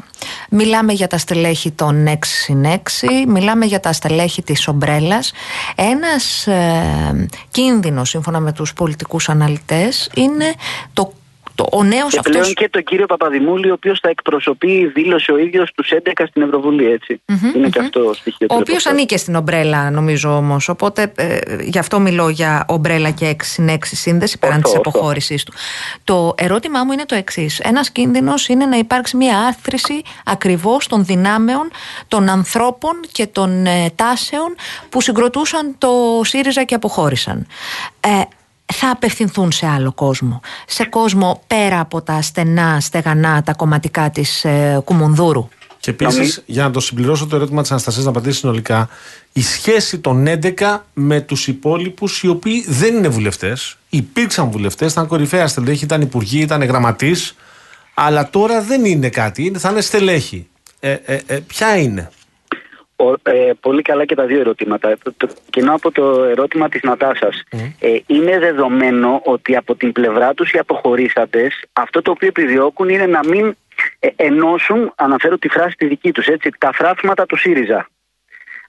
Μιλάμε για τα στελέχη των 6 συν 6, μιλάμε για τα στελέχη της ομπρέλας. Ένας ε, κίνδυνος, σύμφωνα με τους πολιτικούς αναλυτές, είναι το το, ο νέος και πλέον και τον κύριο Παπαδημούλη, ο οποίος θα εκπροσωπεί, δήλωσε ο ίδιος τους 11 στην Ευρωβουλή, έτσι. Mm-hmm, είναι mm-hmm. και αυτό στοιχείο. Ο οποίος ανήκε στην ομπρέλα, νομίζω όμως. Οπότε ε, γι' αυτό μιλώ για ομπρέλα και 6 συν 6 σύνδεση πέραν της αποχώρησής του. Το ερώτημά μου είναι το εξής. Ένας κίνδυνος είναι να υπάρξει μια άρθρηση ακριβώς των δυνάμεων των ανθρώπων και των ε, τάσεων που συγκροτούσαν το ΣΥΡΙΖΑ και αποχώρησαν. Ε, θα απευθυνθούν σε άλλο κόσμο. Σε κόσμο πέρα από τα στενά, στεγανά, τα κομματικά της ε, Κουμουνδούρου. Και επίσης, για να το συμπληρώσω το ερώτημα της Αναστασίας, να απαντήσει συνολικά, η σχέση των 11 με τους υπόλοιπους οι οποίοι δεν είναι βουλευτές, υπήρξαν βουλευτές, ήταν κορυφαία στελέχη, ήταν υπουργοί, ήταν γραμματείς, αλλά τώρα δεν είναι κάτι, θα είναι στελέχη. Ε, ε, ε, ποια είναι; Ε, πολύ καλά και τα δύο ερωτήματα. Το, κοινό από το ερώτημα της Νατάσας. Ε, είναι δεδομένο ότι από την πλευρά τους οι αποχωρήσαντες αυτό το οποίο επιδιώκουν είναι να μην ε, ενώσουν, αναφέρω τη φράση τη δική τους, έτσι, τα φράσματα του ΣΥΡΙΖΑ.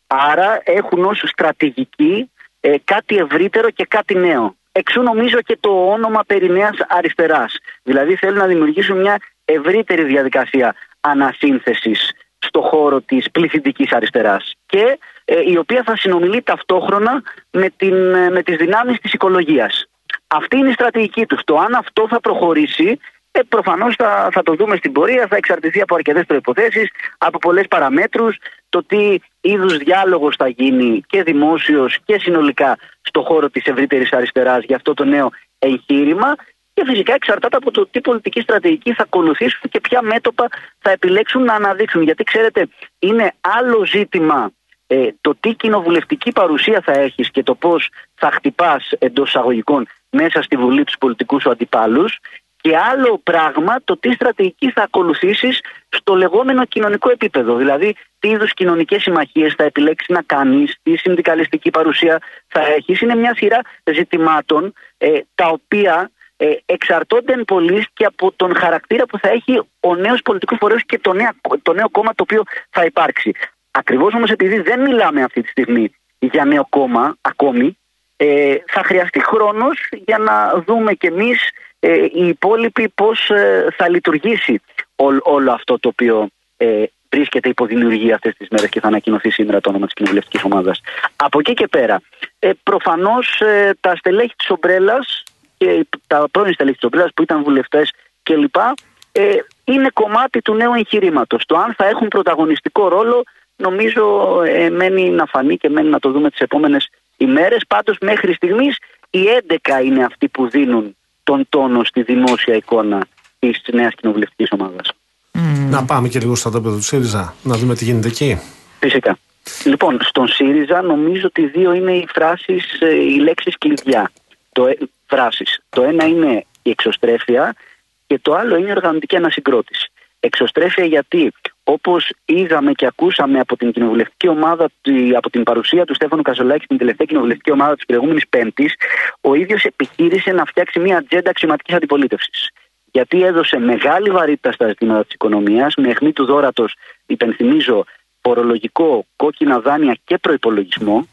Άρα έχουν ως στρατηγική ε, κάτι ευρύτερο και κάτι νέο. Εξού νομίζω και το όνομα περί νέας αριστεράς. Δηλαδή θέλουν να δημιουργήσουν μια ευρύτερη διαδικασία ανασύνθεσης στο χώρο της πληθυντικής αριστεράς και ε, η οποία θα συνομιλεί ταυτόχρονα με, την, ε, με τις δυνάμεις της οικολογίας. Αυτή είναι η στρατηγική τους. Το αν αυτό θα προχωρήσει ε, προφανώς θα, θα το δούμε στην πορεία, θα εξαρτηθεί από αρκετές προϋποθέσεις, από πολλές παραμέτρους, το τι είδους διάλογος θα γίνει και δημόσιος και συνολικά στο χώρο της ευρύτερης αριστεράς για αυτό το νέο εγχείρημα και φυσικά εξαρτάται από το τι πολιτική στρατηγική θα ακολουθήσουν και ποια μέτωπα θα επιλέξουν να αναδείξουν. Γιατί ξέρετε, είναι άλλο ζήτημα ε, το τι κοινοβουλευτική παρουσία θα έχεις και το πώς θα χτυπάς εντός εισαγωγικών μέσα στη Βουλή τους πολιτικούς σου αντιπάλους και άλλο πράγμα το τι στρατηγική θα ακολουθήσεις στο λεγόμενο κοινωνικό επίπεδο. Δηλαδή τι είδους κοινωνικές συμμαχίες θα επιλέξεις να κάνεις, τι συνδικαλιστική παρουσία θα έχεις. Είναι μια σειρά ζητημάτων ε, τα οποία ε, εξαρτώνται πολύ και από τον χαρακτήρα που θα έχει ο νέος πολιτικός φορέας και το νέο, το νέο κόμμα το οποίο θα υπάρξει. Ακριβώς όμως επειδή δεν μιλάμε αυτή τη στιγμή για νέο κόμμα ακόμη, ε, θα χρειαστεί χρόνος για να δούμε κι εμείς ε, οι υπόλοιποι πώς ε, θα λειτουργήσει όλο αυτό το οποίο ε, βρίσκεται υπό δημιουργία αυτές τις μέρες και θα ανακοινωθεί σήμερα το όνομα της κοινοβουλευτικής ομάδας. Από εκεί και πέρα, ε, προφανώς ε, τα στελέχη της ομπρέλας και τα πρώην στελέχη τη που ήταν βουλευτές κλπ. Ε, είναι κομμάτι του νέου εγχειρήματος. Το αν θα έχουν πρωταγωνιστικό ρόλο, νομίζω ε, μένει να φανεί και μένει να το δούμε τις επόμενες ημέρες. Πάντως, μέχρι στιγμής, οι 11 είναι αυτοί που δίνουν τον τόνο στη δημόσια εικόνα της νέας κοινοβουλευτικής ομάδας. Να πάμε και λίγο στο τόπεδο του ΣΥΡΙΖΑ, να δούμε τι γίνεται εκεί. Φυσικά. Λοιπόν, στον ΣΥΡΙΖΑ νομίζω ότι δύο είναι οι φράσεις, ε, οι λέξεις κλειδιά. Το, ε, φράσεις. Το ένα είναι η εξωστρέφεια και το άλλο είναι η οργανωτική ανασυγκρότηση. Εξωστρέφεια γιατί όπως είδαμε και ακούσαμε από την κοινοβουλευτική ομάδα, από την παρουσία του Στέφανου Καζολάκη στην τελευταία κοινοβουλευτική ομάδα της προηγούμενης Πέμπτης, ο ίδιος επιχείρησε να φτιάξει μια ατζέντα αξιωματικής αντιπολίτευσης. γιατί έδωσε μεγάλη βαρύτητα στα ζητήματα της οικονομίας, με αιχμή του δόρατος, υπενθυμίζω, φορολογικό, κόκκινα δάνεια και προπολογισμό.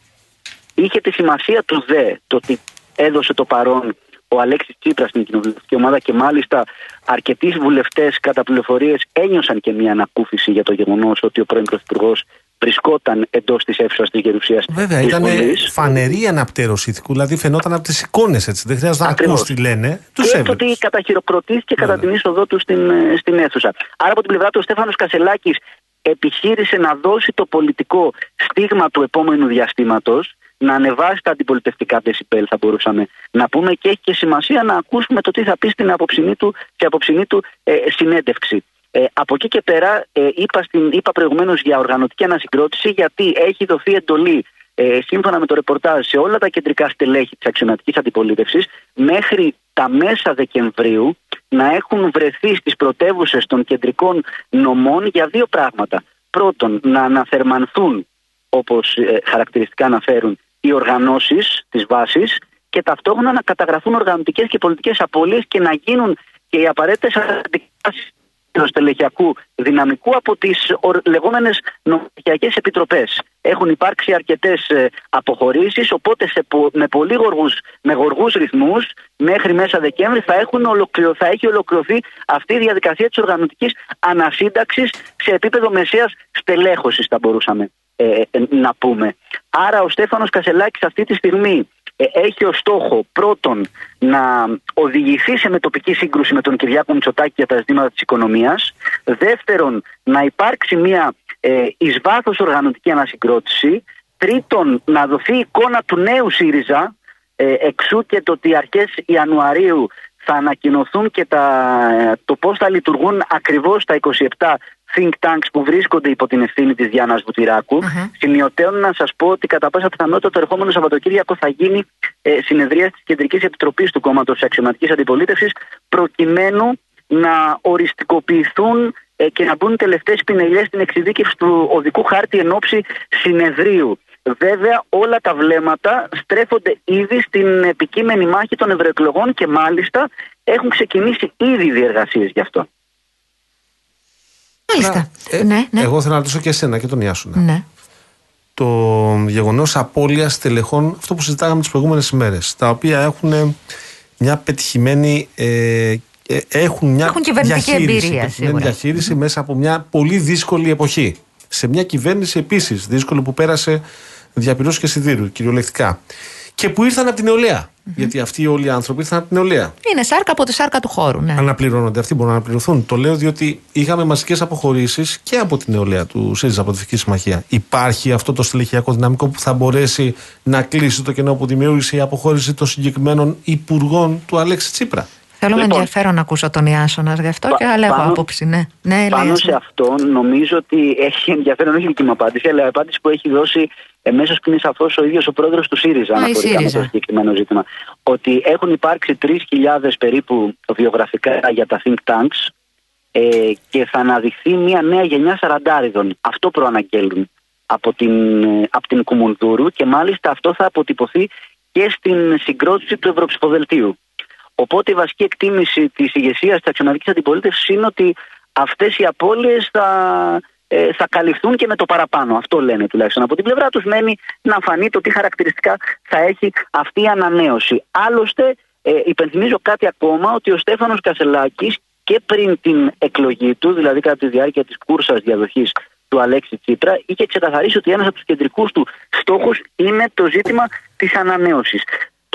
Είχε τη σημασία του ΔΕ, το ότι έδωσε το παρόν ο Αλέξης Τσίπρας στην κοινοβουλευτική ομάδα και μάλιστα αρκετοί βουλευτές κατά πληροφορίες ένιωσαν και μια ανακούφιση για το γεγονός ότι ο πρώην Πρωθυπουργός βρισκόταν εντός της αίθουσας της Γερουσίας. Βέβαια, ήταν φανερή αναπτέρωση ηθικού, δηλαδή φαινόταν από τις εικόνες έτσι. Δεν χρειάζεται να ακούς τι λένε. Τους έβλεπες. ότι καταχειροκροτήθηκε κατά την είσοδό του στην, ε, στην αίθουσα. Άρα από την πλευρά του ο Στέφανος Κασελάκης επιχείρησε να δώσει το πολιτικό στίγμα του επόμενου διαστήματος, να ανεβάσει τα αντιπολιτευτικά δεσιπέλ, θα μπορούσαμε να πούμε, και έχει και σημασία να ακούσουμε το τι θα πει στην αποψινή του, σε αποψινή του ε, συνέντευξη. Ε, από εκεί και πέρα, ε, είπα, στην, είπα προηγουμένως για οργανωτική ανασυγκρότηση, γιατί έχει δοθεί εντολή ε, σύμφωνα με το ρεπορτάζ σε όλα τα κεντρικά στελέχη της αξιωματικής αντιπολίτευσης μέχρι τα μέσα Δεκεμβρίου να έχουν βρεθεί στις πρωτεύουσες των κεντρικών νομών για δύο πράγματα. Πρώτον, να αναθερμανθούν, όπως ε, χαρακτηριστικά αναφέρουν, οι οργανώσεις της βάσης και ταυτόχρονα να καταγραφούν οργανωτικές και πολιτικές απώλειες και να γίνουν και οι απαραίτητες αντικαταστάσεις του στελεχειακού δυναμικού από τις λεγόμενες νομικιακέ επιτροπές. Έχουν υπάρξει αρκετές ε, αποχωρήσεις, οπότε σε, με πολύ γοργούς, με γοργούς ρυθμούς μέχρι μέσα Δεκέμβρη θα, έχουν ολοκληρω, θα έχει ολοκληρωθεί αυτή η διαδικασία της οργανωτικής ανασύνταξης σε επίπεδο μεσαίας στελέχωσης, θα μπορούσαμε ε, ε, να πούμε. Άρα ο Στέφανος Κασελάκης αυτή τη στιγμή ε, έχει ως στόχο πρώτον να οδηγηθεί σε μετοπική σύγκρουση με τον Κυριάκο Μητσοτάκη για τα ζητήματα της οικονομίας δεύτερον να υπάρξει μια ε, εις βάθος οργανωτική ανασυγκρότηση τρίτον να δοθεί εικόνα του νέου ΣΥΡΙΖΑ ε, εξού και το ότι αρχές Ιανουαρίου θα ανακοινωθούν και τα, το πώς θα λειτουργούν ακριβώς τα 27 think tanks που βρίσκονται υπό την ευθύνη της Διάννας Βουτυράκου. Uh-huh. να σας πω ότι κατά πάσα πιθανότητα το ερχόμενο Σαββατοκύριακο θα γίνει ε, συνεδρία της Κεντρικής Επιτροπής του Κόμματος Αξιωματικής Αντιπολίτευσης, προκειμένου να οριστικοποιηθούν ε, και να μπουν τελευταίες πινελιές στην εξειδίκευση του οδικού χάρτη εν ώψη συνεδρίου. Βέβαια, όλα τα βλέμματα στρέφονται ήδη στην επικείμενη μάχη των ευρωεκλογών και μάλιστα έχουν ξεκινήσει ήδη διεργασίες γι' αυτό. Μάλιστα. Ε, ναι, ναι. Εγώ θέλω να ρωτήσω και εσένα και τον Ιάσουνα. Ναι. Το γεγονός απώλειας τελεχών, αυτό που συζητάγαμε τις προηγούμενες ημέρες, τα οποία έχουν μια πετυχημένη. Ε, ε έχουν μια έχουν κυβερνητική εμπειρία. Μια διαχείριση μέσα από μια πολύ δύσκολη εποχή. Σε μια κυβέρνηση επίσης δύσκολη που πέρασε διαπυρώσει και σιδήρου, κυριολεκτικά. Και που ήρθαν από την νεολαία. Γιατί αυτοί όλοι οι άνθρωποι ήρθαν από την νεολαία. Είναι σάρκα από τη σάρκα του χώρου. Ναι. Αναπληρώνονται. Αυτοί μπορούν να αναπληρωθούν. Το λέω διότι είχαμε μαζικές αποχωρήσεις και από την νεολαία του ΣΥΡΙΖΑ από τη Δυτική Συμμαχία. Υπάρχει αυτό το στελεχειακό δυναμικό που θα μπορέσει να κλείσει το κενό που δημιούργησε η αποχώρηση των συγκεκριμένων υπουργών του Αλέξη Τσίπρα. Θέλω λοιπόν, με ενδιαφέρον να ακούσω τον Ιάσονας γι' αυτό και αλλά έχω άποψη. Ναι. Ναι, πάνω σε αυτό νομίζω ότι έχει ενδιαφέρον όχι δική μου απάντηση, αλλά η απάντηση που έχει δώσει εμέσως και είναι σαφώς ο ίδιος ο πρόεδρος του ΣΥΡΙΖΑ αναφορικά με το συγκεκριμένο ζήτημα. Ότι έχουν υπάρξει 3.000 περίπου βιογραφικά για τα think tanks ε, και θα αναδειχθεί μια νέα γενιά σαραντάριδων. Αυτό προαναγγέλνουν από την, ε, από την Κουμουνδούρου και μάλιστα αυτό θα αποτυπωθεί και στην συγκρότηση του Ευρωψηφοδελτίου. Οπότε η βασική εκτίμηση της ηγεσίας της αξιωματικής αντιπολίτευσης είναι ότι αυτές οι απώλειες θα, ε, θα καλυφθούν και με το παραπάνω. Αυτό λένε τουλάχιστον. Από την πλευρά τους μένει να φανεί το τι χαρακτηριστικά θα έχει αυτή η ανανέωση. Άλλωστε, ε, υπενθυμίζω κάτι ακόμα ότι ο Στέφανος Κασελάκης και πριν την εκλογή του, δηλαδή κατά τη διάρκεια της κούρσας διαδοχής του Αλέξη Τσίπρα, είχε ξεκαθαρίσει ότι ένας από τους κεντρικούς του στόχους είναι το ζήτημα της ανανέωσης.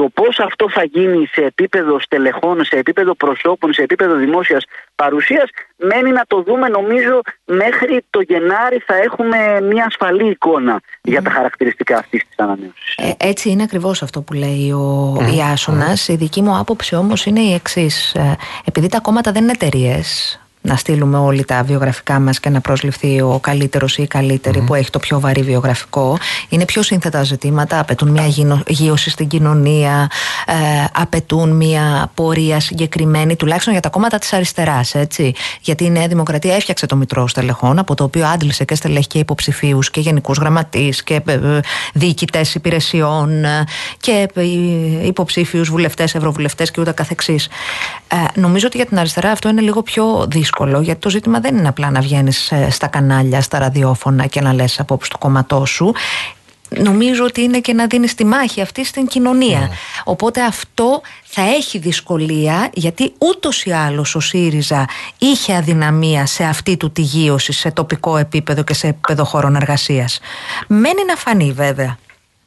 Το πώς αυτό θα γίνει σε επίπεδο στελεχών, σε επίπεδο προσώπων, σε επίπεδο δημόσιας παρουσίας, μένει να το δούμε. Νομίζω μέχρι το Γενάρη θα έχουμε μια ασφαλή εικόνα για τα χαρακτηριστικά αυτής της ανανέωσης. Ε, έτσι είναι ακριβώς αυτό που λέει ο mm. Ιάσονας. Η δική μου άποψη όμως είναι η εξής. Ε, επειδή τα κόμματα δεν είναι εταιρείες, να στείλουμε όλοι τα βιογραφικά μας και να προσληφθεί ο καλύτερος ή η καλυτερη που έχει το πιο βαρύ βιογραφικό. Είναι πιο σύνθετα ζητήματα, απαιτούν μια γινο- γύρωση στην κοινωνία, ε, απαιτούν μια πορεία συγκεκριμένη, τουλάχιστον για τα κόμματα της αριστεράς, έτσι. Γιατί η Νέα Δημοκρατία έφτιαξε το Μητρό Στελεχών, από το οποίο άντλησε και στελέχη και υποψηφίους και γενικούς γραμματείς και ε, ε, διοικητές υπηρεσιών ε, και ε, υποψήφιους βουλευτές, ευρωβουλευτές και ούτω καθεξής. Ε, νομίζω ότι για την αριστερά αυτό είναι λίγο πιο δύσκολο, γιατί το ζήτημα δεν είναι απλά να βγαίνεις στα κανάλια, στα ραδιόφωνα και να λες απόψη του κόμματό σου. Νομίζω ότι είναι και να δίνεις τη μάχη αυτή στην κοινωνία. Οπότε αυτό θα έχει δυσκολία, γιατί ούτως ή άλλως ο ΣΥΡΙΖΑ είχε αδυναμία σε αυτή του τη γύρωση σε τοπικό επίπεδο και σε επίπεδο χώρων εργασίας. Μένει να φανεί βέβαια.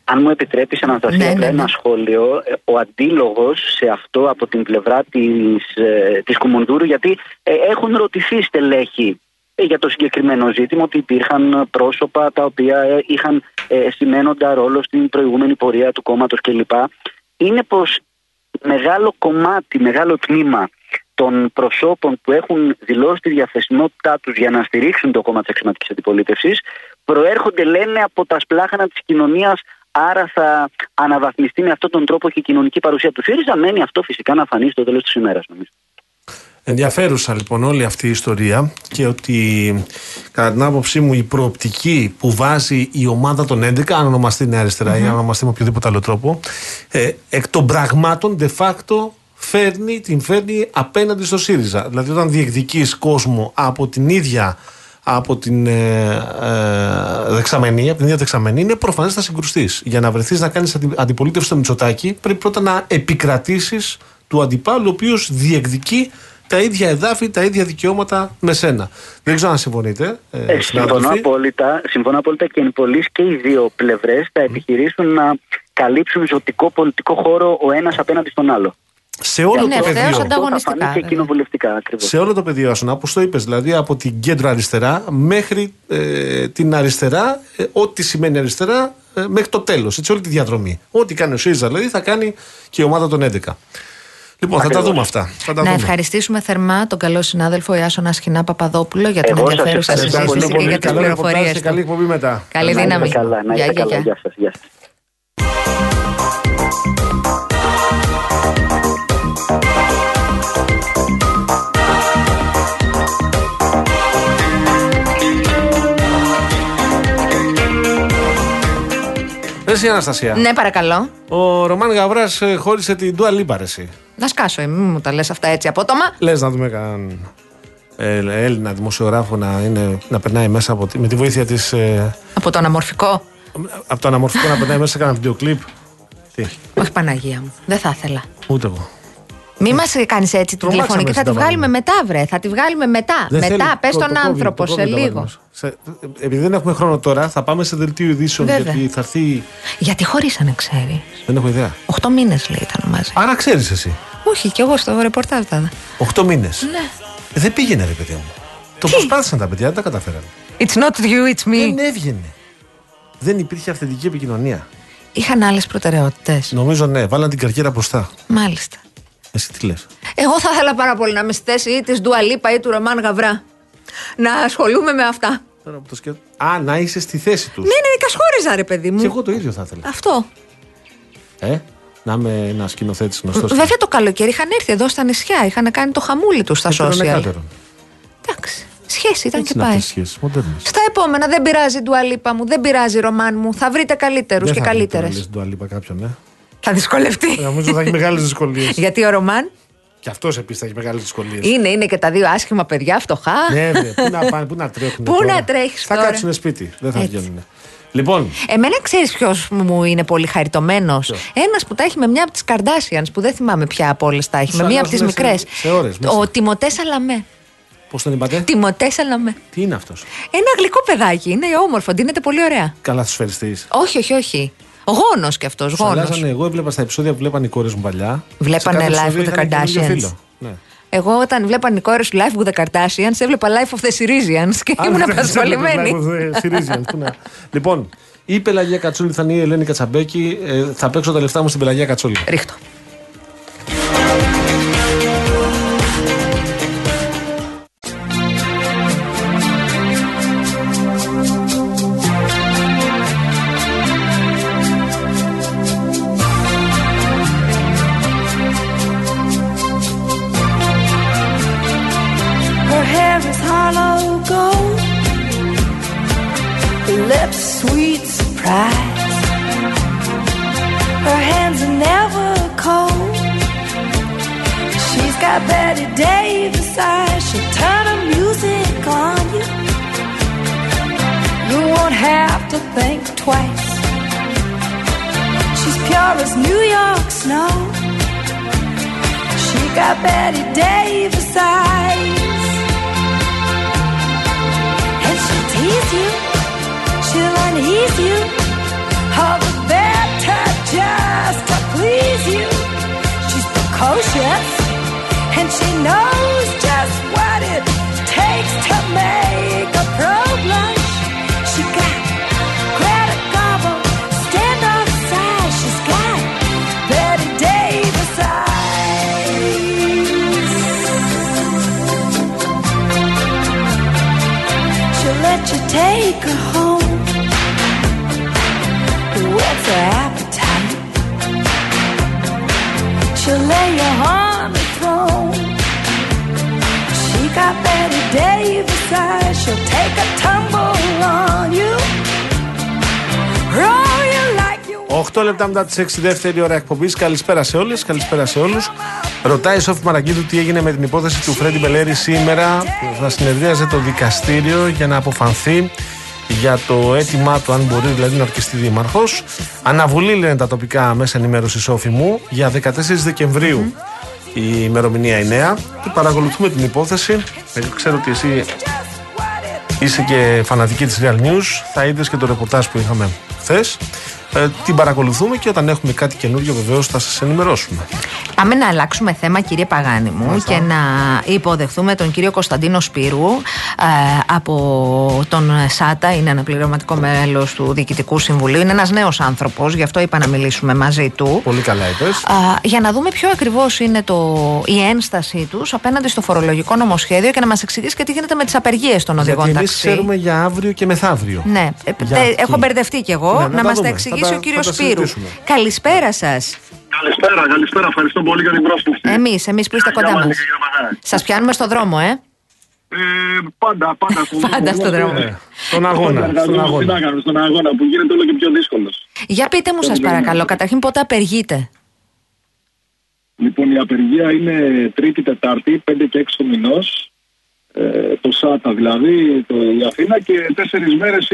Αν μου επιτρέπεις, Αναστασία, Ναι, απλά ναι, ναι. ένα σχόλιο. Ε, Ο αντίλογος σε αυτό από την πλευρά της της Κουμουντούρου, γιατί ε, έχουν ρωτηθεί στελέχη ε, για το συγκεκριμένο ζήτημα ότι υπήρχαν πρόσωπα τα οποία ε, είχαν ε, σημαίνοντα ρόλο στην προηγούμενη πορεία του κόμματος κλπ. Είναι πως μεγάλο κομμάτι, μεγάλο τμήμα των προσώπων που έχουν δηλώσει τη διαθεσιμότητά τους για να στηρίξουν το κόμμα της αξιωματικής αντιπολίτευσης προέρχονται, λένε, από τα σπλάχανα της κοινωνίας. Άρα θα αναβαθμιστεί με αυτόν τον τρόπο και η κοινωνική παρουσία του ΣΥΡΙΖΑ. Μένει αυτό φυσικά να φανεί στο τέλος της ημέρας, νομίζω. Ενδιαφέρουσα λοιπόν όλη αυτή η ιστορία και ότι κατά την άποψή μου η προοπτική που βάζει η ομάδα των 11, αν ονομαστεί Νέα Αριστερά ή αν ονομαστεί με οποιοδήποτε άλλο τρόπο, ε, εκ των πραγμάτων de facto φέρνει, την φέρνει απέναντι στο ΣΥΡΙΖΑ. Δηλαδή όταν διεκδικείς κόσμο από την ίδια από την ε, ε, δεξαμενή, από την ίδια δεξαμενή, είναι προφανές θα συγκρουστείς. Για να βρεθείς να κάνεις αντιπολίτευση στο Μητσοτάκι, πρέπει πρώτα να επικρατήσεις του αντιπάλου, ο οποίος διεκδικεί τα ίδια εδάφη, τα ίδια δικαιώματα με σένα. Δεν ξέρω αν συμφωνείτε. Ε, Ε, συμφωνώ, συνάδελφοι. απόλυτα, συμφωνώ απόλυτα και εν πολλής και οι δύο πλευρές θα επιχειρήσουν να καλύψουν ζωτικό πολιτικό χώρο ο ένας απέναντι στον άλλο. Σε όλο Είναι το ευθέως πεδίο. αντα- Ανταγωνιστικά, Αυτό θα φανεί και βέβαια. κοινοβουλευτικά ακριβώς. Σε όλο το πεδίο, Άσονα, όπως το είπες, δηλαδή από την κέντρο αριστερά μέχρι ε, την αριστερά, ε, ό,τι σημαίνει αριστερά, ε, μέχρι το τέλος. Έτσι, όλη τη διαδρομή. Ό,τι κάνει ο ΣΥΡΙΖΑ, δηλαδή, θα κάνει και η ομάδα των 11. Λοιπόν, θα τα Ακριβώς. δούμε αυτά. Θα τα Να δούμε. ευχαριστήσουμε θερμά τον καλό συνάδελφο Ιάσονα Σχοινά Παπαδόπουλο για την Εγώ σας ενδιαφέρουσα ευχαριστώ συζήτηση πολύ, και για πολύ. τις Καλό ρεπορτάζ πληροφορίες και καλή του. εκπομπή μετά. Καλή Να είστε δύναμη. καλά, να Γεια, είστε γεια, καλά. γεια. Γεια Εσύ, Αναστασία. Ναι, παρακαλώ. Ο Ρωμάν Γαβράς χώρισε την Ντουα Λίπα, ρε, εσύ. Να σκάσω, ε, μην μου τα λες αυτά έτσι απότομα. Λες να δούμε καν ε, Έλληνα δημοσιογράφο να, είναι, να περνάει μέσα από, τη- με τη βοήθεια της. Ε, Από το αναμορφικό. από το αναμορφικό να περνάει μέσα σε ένα βίντεο κλιπ. Τι, Όχι Παναγία μου. Δεν θα ήθελα. ούτε εγώ. Μη μας κάνεις έτσι την Τρομάξαμε τηλεφωνική. Θα στην τη τα βγάλουμε βάλουμε. μετά, βρε. Θα τη βγάλουμε μετά. Δεν μετά, θέλει. πες Το- τον το κόβει, άνθρωπο το σε κόβει το λίγο. βάλουμε. Σε- επειδή δεν έχουμε χρόνο τώρα, θα πάμε σε δελτίο ειδήσεων Βέβαια. γιατί θα έρθει. Γιατί χωρίσανε, ξέρει. Δεν έχω ιδέα. Οχτώ μήνες λέει ήταν μαζί. Άρα ξέρεις εσύ. Όχι, κι εγώ στο ρεπορτάζ τα είδα. Οχτώ μήνες. Ναι. Δεν πήγαινε, ρε παιδιά μου. Το προσπάθησαν τα παιδιά, δεν τα καταφέραν. It's not you, it's me. Δεν έβγαινε. Δεν υπήρχε αυθεντική επικοινωνία. Είχαν άλλες προτεραιότητες. Νομίζω ναι, βάλαν την καριέρα μπροστά. Μάλιστα. Εσύ τι λες; Εγώ θα ήθελα πάρα πολύ να είμαι στη θέση ή της Ντουαλίπα ή του Ρωμάν Γαβρά. Να ασχολούμαι με αυτά. Τώρα που το σκέφ... Α, να είσαι στη θέση τους. Ναι, ναι, κασχόριζα ρε παιδί μου. Και εγώ το ίδιο θα ήθελα. Αυτό. Ε, να είμαι ένας σκηνοθέτης γνωστός. Βέβαια το καλοκαίρι είχαν έρθει εδώ στα νησιά, είχαν κάνει το χαμούλι τους στα social. Εντάξει. Σχέση ήταν και πάει. σχέσεις, μοντέρνες. Στα επόμενα δεν πειράζει Ντουαλίπα μου, δεν πειράζει Ρωμάν μου. Θα βρείτε καλύτερους και καλύτερες. Δεν θα λε κάποιον, ναι. Θα δυσκολευτεί. Νομίζω θα έχει μεγάλες δυσκολίες. Γιατί ο Ρωμάν; Και αυτός επίσης θα έχει μεγάλες δυσκολίες. είναι, είναι και τα δύο άσχημα παιδιά, φτωχά. Ναι, ναι, πού να πάνε, πού να τρέχουν. Πού τώρα. να τρέχεις Θα τώρα. κάτσουν σπίτι. Δεν θα Έτσι. βγαίνουν. Λοιπόν, Εμένα ξέρεις ποιος μου είναι πολύ χαριτωμένος; Ένας που τα έχει με μια από τις Καρδάσιανς, που δεν θυμάμαι πια από όλες τα έχει. Τους Με μια από τις αλλάζουνε μικρές. σε- σε ώρες μέσα. Ο Τιμωτές Σαλαμέ. πώς τον είπατε, Τιμωτές Σαλαμέ. τι είναι αυτός; Ένα γλυκό παιδάκι. Είναι όμορφο, ντύνεται πολύ ωραία. Καλά του φεριστή. Όχι, όχι, όχι. Γόνος κι αυτός, Του γόνος. αλλάζανε, εγώ έβλεπα στα επεισόδια που βλέπαν οι κόρες μου παλιά. Βλέπανε Σε κάθε Life επεισόδιο with the είχαν καινούριο Kardashians. φίλο. Ναι. Εγώ όταν βλέπαν οι κόρες του Life with the Kardashians, έβλεπα Life of the Syrizians και Α, ήμουν δεν απασχολημένη. βλέπω, ε, Syrizians, πού να- Λοιπόν, η Πελαγία Κατσούλη θα είναι η Ελένη Κατσαμπέκη. Ε, θα παίξω τα λεφτά μου στην Πελαγία Κατσούλη. Ρίχτω. She's New York snow. She got Betty Davis eyes. And she'll tease you, she'll unease you. All the better just to please you. She's precocious, and she knows just what it takes to make a pro blush. Lay you on the throne. She got Betty Davis eyes. She'll take a tumble on you. Roll you like you 8 λεπτά μετά τις 6 δεύτερη ώρα εκπομπής. Καλησπέρα σε όλες, καλησπέρα σε όλους. Ρωτάει η Σόφη Μαραγκίδου τι έγινε με την υπόθεση του Φρέντι Μπελέρη σήμερα. Θα συνεδρίαζε το δικαστήριο για να αποφανθεί για το αίτημά του, αν μπορεί δηλαδή να ορκιστεί δήμαρχος. Αναβολή λένε τα τοπικά μέσα ενημέρωσης Σόφη μου για 14 δεκεμβρίου. Η ημερομηνία η νέα και παρακολουθούμε την υπόθεση. Εγώ ξέρω ότι εσύ είσαι και φανατική της Real News. Θα είδες και το ρεπορτάζ που είχαμε χθες. Ε, την παρακολουθούμε και όταν έχουμε κάτι καινούριο βεβαίως θα σας ενημερώσουμε. Πάμε να αλλάξουμε θέμα, κύριε Παγάνη μου, και να υποδεχθούμε τον κύριο Κωνσταντίνο Σπύρου ε, από τον ΣΑΤΑ. Είναι αναπληρωματικό μέλος του Διοικητικού Συμβουλίου. Είναι ένας νέος άνθρωπος, γι' αυτό είπα να μιλήσουμε μαζί του. Πολύ καλά είπες. Α, για να δούμε ποιο ακριβώς είναι το, η ένστασή τους απέναντι στο φορολογικό νομοσχέδιο και να μας εξηγήσει και τι γίνεται με τις απεργίες των οδηγών Γιατί εμείς ταξί. ξέρουμε για αύριο και μεθαύριο. Ναι, ε, Για τε- αυτή. έχω μπερδευτεί κι εγώ. Ναι, να να τα μας τα δούμε. εξηγήσει Θα τα- ο κύριος θα τα Σπύρου. συζητήσουμε. Καλησπέρα σας. Καλησπέρα, καλησπέρα. Ευχαριστώ πολύ για την πρόσκληση. Εμείς, εμείς που είστε Γεια κοντά μας, μας. κύριε Παγάνη. Σας πιάνουμε στο δρόμο, ε. Ε, πάντα, πάντα στον Πάντα στον δρόμο. Ε, Στον αγώνα. Στον Στον αγώνα. αγώνα. Στον αγώνα που γίνεται όλο και πιο δύσκολος. Για πείτε μου, σας παρακαλώ, καταρχήν πότε απεργείτε; Λοιπόν, η απεργία είναι Τρίτη, Τετάρτη, 5 και 6 του μηνός. Ε, το ΣΑΤΑ δηλαδή, το, η Αθήνα και τέσσερις μέρες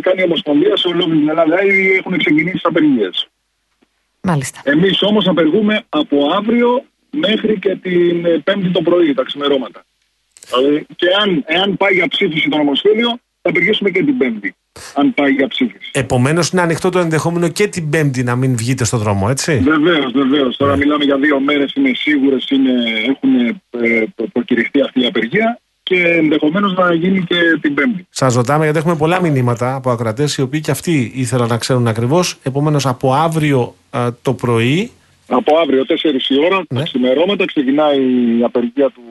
κάνει η Ομοσπονδία σε ολόκληρη την Ελλάδα. Ήδη έχουν ξεκινήσει τι απεργίε. Μάλιστα. Εμείς όμως απεργούμε από αύριο μέχρι και την ε, Πέμπτη το πρωί, τα ξημερώματα. Δηλαδή, και αν, εάν πάει για ψήφιση το νομοσχέδιο, θα απεργήσουμε και την Πέμπτη. Αν πάει για ψήφιση. Επομένως, είναι ανοιχτό το ενδεχόμενο και την Πέμπτη να μην βγείτε στο δρόμο, έτσι; Βεβαίως, βεβαίως. Τώρα μιλάμε για δύο μέρες, είναι σίγουρε, έχουν ε, προκηρυχθεί αυτή η απεργία και ενδεχομένως να γίνει και την Πέμπτη. Σας ρωτάμε γιατί έχουμε πολλά μηνύματα από ακρατέ οι οποίοι και αυτοί ήθελαν να ξέρουν ακριβώς. Επομένως, από αύριο α, το πρωί. Από αύριο 4 η ώρα, Ναι. τα ξημερώματα, ξεκινάει η απεργία του,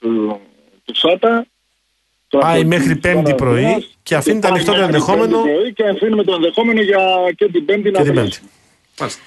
του, του ΣΑΤΑ. Πάει Από μέχρι την Πέμπτη ώρα πρωί δουλειάς και αφήνει το πάει ανοιχτό το μέχρι ενδεχόμενο. Πέμπτη πρωί Και αφήνουμε το ενδεχόμενο για και την Πέμπτη να Και την Πέμπτη. βρει. Μάλιστα.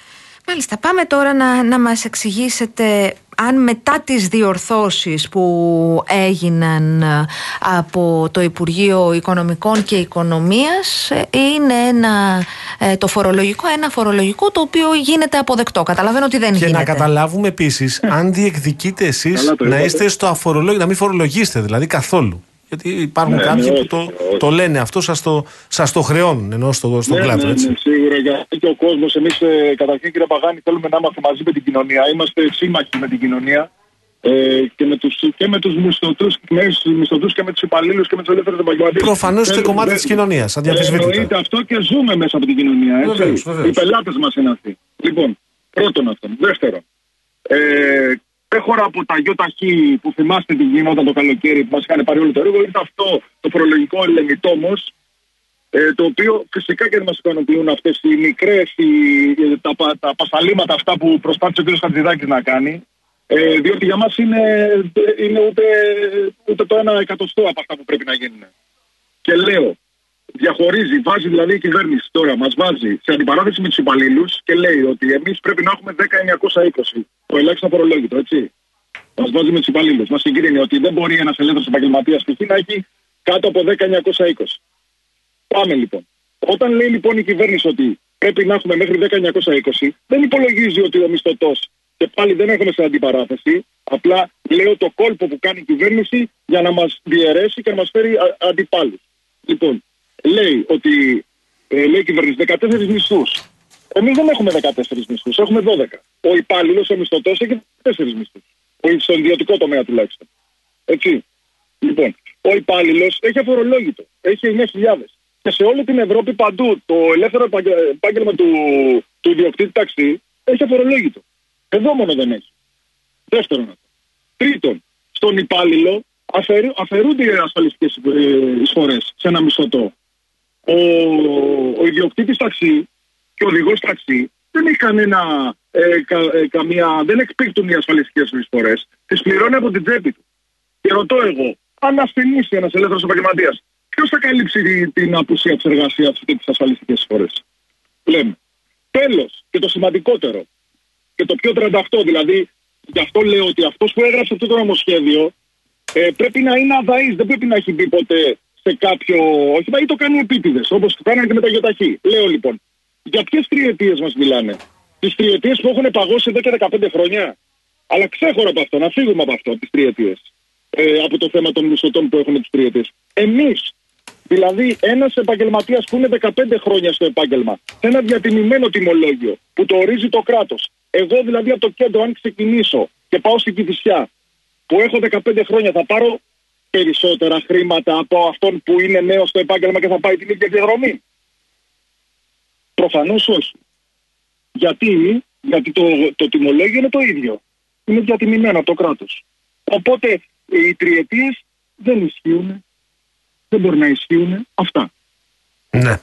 Μάλιστα, πάμε τώρα να, να μας εξηγήσετε αν μετά τις διορθώσεις που έγιναν ε, από το Υπουργείο Οικονομικών και Οικονομίας ε, είναι ένα, ε, το φορολογικό, ένα φορολογικό το οποίο γίνεται αποδεκτό. Καταλαβαίνω ότι δεν Και γίνεται. να καταλάβουμε επίσης, αν διεκδικείτε εσείς Καλά το να είπατε. είστε στο αφορολόγιο, να μην φορολογήσετε δηλαδή καθόλου. Γιατί υπάρχουν Ναι, κάποιοι ναι, που όχι, το, όχι. το λένε αυτό, σας το, σας το χρεώνουν ενώ στο, στον Ναι, κλάδο. ναι, έτσι. ναι, σίγουρα. Γιατί και ο κόσμος, εμείς καταρχήν κύριε Παγάνη, θέλουμε να είμαστε μαζί με την κοινωνία. Είμαστε σύμμαχοι με την κοινωνία ε, και με του και με τους μισθωτούς, με τους μισθωτούς και με τους υπαλλήλους και με τους ελεύθερους επαγγελματίες. Προφανώς είστε κομμάτι της κοινωνίας, αδιαφυσβήτητα. Εννοείται αυτό και ζούμε μέσα από την κοινωνία. Έτσι. Βεβαίως, βεβαίως. Οι πελάτες μας είναι αυτοί. Λοιπόν, πρώτον αυτό. Δεύτερον, ε, Έχωρα από τα ΙΟΤΑΧΗ που θυμάστε τι γινόταν το καλοκαίρι που μας είχαν πάρει όλο το έργο, ήρθε αυτό το φορολογικό ελεγητόμος ε, το οποίο φυσικά και δεν μας ικανοποιούν αυτές οι μικρές, τα, πα- τα πασαλήματα αυτά που προσπάθησε ο κ. Χατζηδάκη να κάνει. Ε, διότι για μας είναι, είναι ούτε, ούτε το ένα εκατοστό από αυτά που πρέπει να γίνουν. Και λέω, διαχωρίζει, βάζει δηλαδή η κυβέρνηση τώρα, μας βάζει σε αντιπαράθεση με τους υπαλλήλους και λέει ότι εμείς πρέπει να έχουμε 10.920 το ελάχιστο φορολόγητο, έτσι. Μας βάζει με τους υπαλλήλους. Μας συγκρίνει ότι δεν μπορεί ένας ελεύθερος επαγγελματίας π.χ. να έχει κάτω από 10.920. Πάμε λοιπόν. Όταν λέει λοιπόν η κυβέρνηση ότι πρέπει να έχουμε μέχρι 10.920, δεν υπολογίζει ότι ο μισθωτός και πάλι δεν έχουμε σε αντιπαράθεση, Απλά λέω το κόλπο που κάνει η κυβέρνηση για να μας διαιρέσει και να μας φέρει αντιπάλους. Λοιπόν, λέει ότι ε, λέει η κυβέρνηση 14 μισθούς. Εμείς δεν έχουμε 14 μισθούς, έχουμε 12. Ο υπάλληλος, ο μισθωτός έχει 4 μισθούς. Στον ιδιωτικό τομέα τουλάχιστον. Έτσι. Λοιπόν, ο υπάλληλος έχει αφορολόγητο. Έχει 9.000. Και σε όλη την Ευρώπη παντού το ελεύθερο επάγγε- επάγγελμα του, του ιδιοκτήτη ταξί έχει αφορολόγητο. Εδώ μόνο δεν έχει. Δεύτερον αυτό. Τρίτον, στον υπάλληλο αφαιρού, αφαιρούνται οι ασφαλιστικές εισφορές σε ένα μισθωτό. Ο, ο ιδιοκτήτης ταξί και ο οδηγός ταξί δεν έχει κανένα, ε, κα, ε, καμία, δεν εκπίπτουν οι ασφαλιστικές εισφορέ. Τις πληρώνει από την τσέπη του. Και ρωτώ εγώ, αν ασθενήσει ένας ελεύθερος επαγγελματίας, ποιος θα καλύψει την, την απουσία της εργασίας του και τις ασφαλιστικές εισφορέ. Λέμε. Τέλος, και το σημαντικότερο, και το πιο 38, δηλαδή, γι' αυτό λέω ότι αυτός που έγραψε αυτό το νομοσχέδιο ε, πρέπει να είναι αδαή, δεν πρέπει να έχει μπει ποτέ σε κάποιο. Όχι, μα ή το κάνει επίτηδες, όπως το κάνανε και με τα γιοταχή. Λέω λοιπόν, για ποιες τριετίες μας μιλάνε; Τις τριετίες που έχουν παγώσει εδώ και 15 χρόνια; Αλλά ξέχωρα από αυτό, να φύγουμε από αυτό, τις τριετίες. Ε, από το θέμα των μισθωτών που έχουν τις τριετίες. Εμείς, δηλαδή ένας επαγγελματίας που είναι 15 χρόνια στο επάγγελμα, σε ένα διατιμημένο τιμολόγιο που το ορίζει το κράτος. Εγώ δηλαδή από το κέντρο, αν ξεκινήσω και πάω στην Κυφυσιά, που έχω 15 χρόνια, θα πάρω περισσότερα χρήματα από αυτόν που είναι νέος στο επάγγελμα και θα πάει την ίδια διαδρομή. Προφανώς όχι. Γιατί, γιατί το, το τιμολόγιο είναι το ίδιο. Είναι διατιμημένο από το κράτος. Οπότε οι τριετίες δεν ισχύουν. Δεν μπορεί να ισχύουν αυτά. Ναι.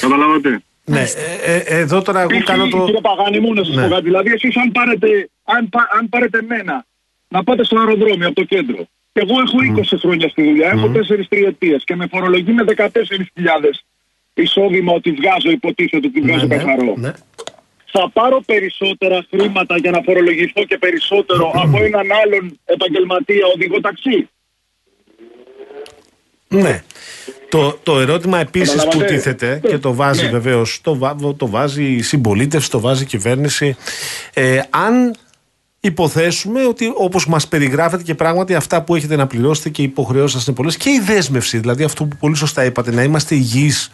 Καταλάβατε. ναι. Ε, ε, εδώ τώρα εγώ Π.χ., κάνω το. Κύριε Παγάνη, μου να σας Ναι. πω κάτι. Δηλαδή, εσείς αν πάρετε, αν, πά- αν πάρετε μένα να πάτε στο αεροδρόμιο από το κέντρο. Και εγώ έχω 20 χρόνια στη δουλειά, έχω 4 τριετίες και με φορολογεί με 14.000 εισόδημα ότι βγάζω, υποτίθεται ότι βγάζω ναι, καθαρό. ναι. Θα πάρω περισσότερα χρήματα για να φορολογηθώ και περισσότερο από έναν άλλον επαγγελματία οδηγό ταξί. Ναι. Το, το ερώτημα επίσης που Καταλαβαίνετε. τίθεται και το βάζει Ναι. βεβαίως, το, βα- το βάζει η συμπολίτευση, το βάζει η κυβέρνηση. Ε, αν υποθέσουμε ότι όπως μας περιγράφετε και πράγματι αυτά που έχετε να πληρώσετε και οι υποχρεώσεις σας είναι πολλές και η δέσμευση, δηλαδή αυτό που πολύ σωστά είπατε, να είμαστε υγιείς,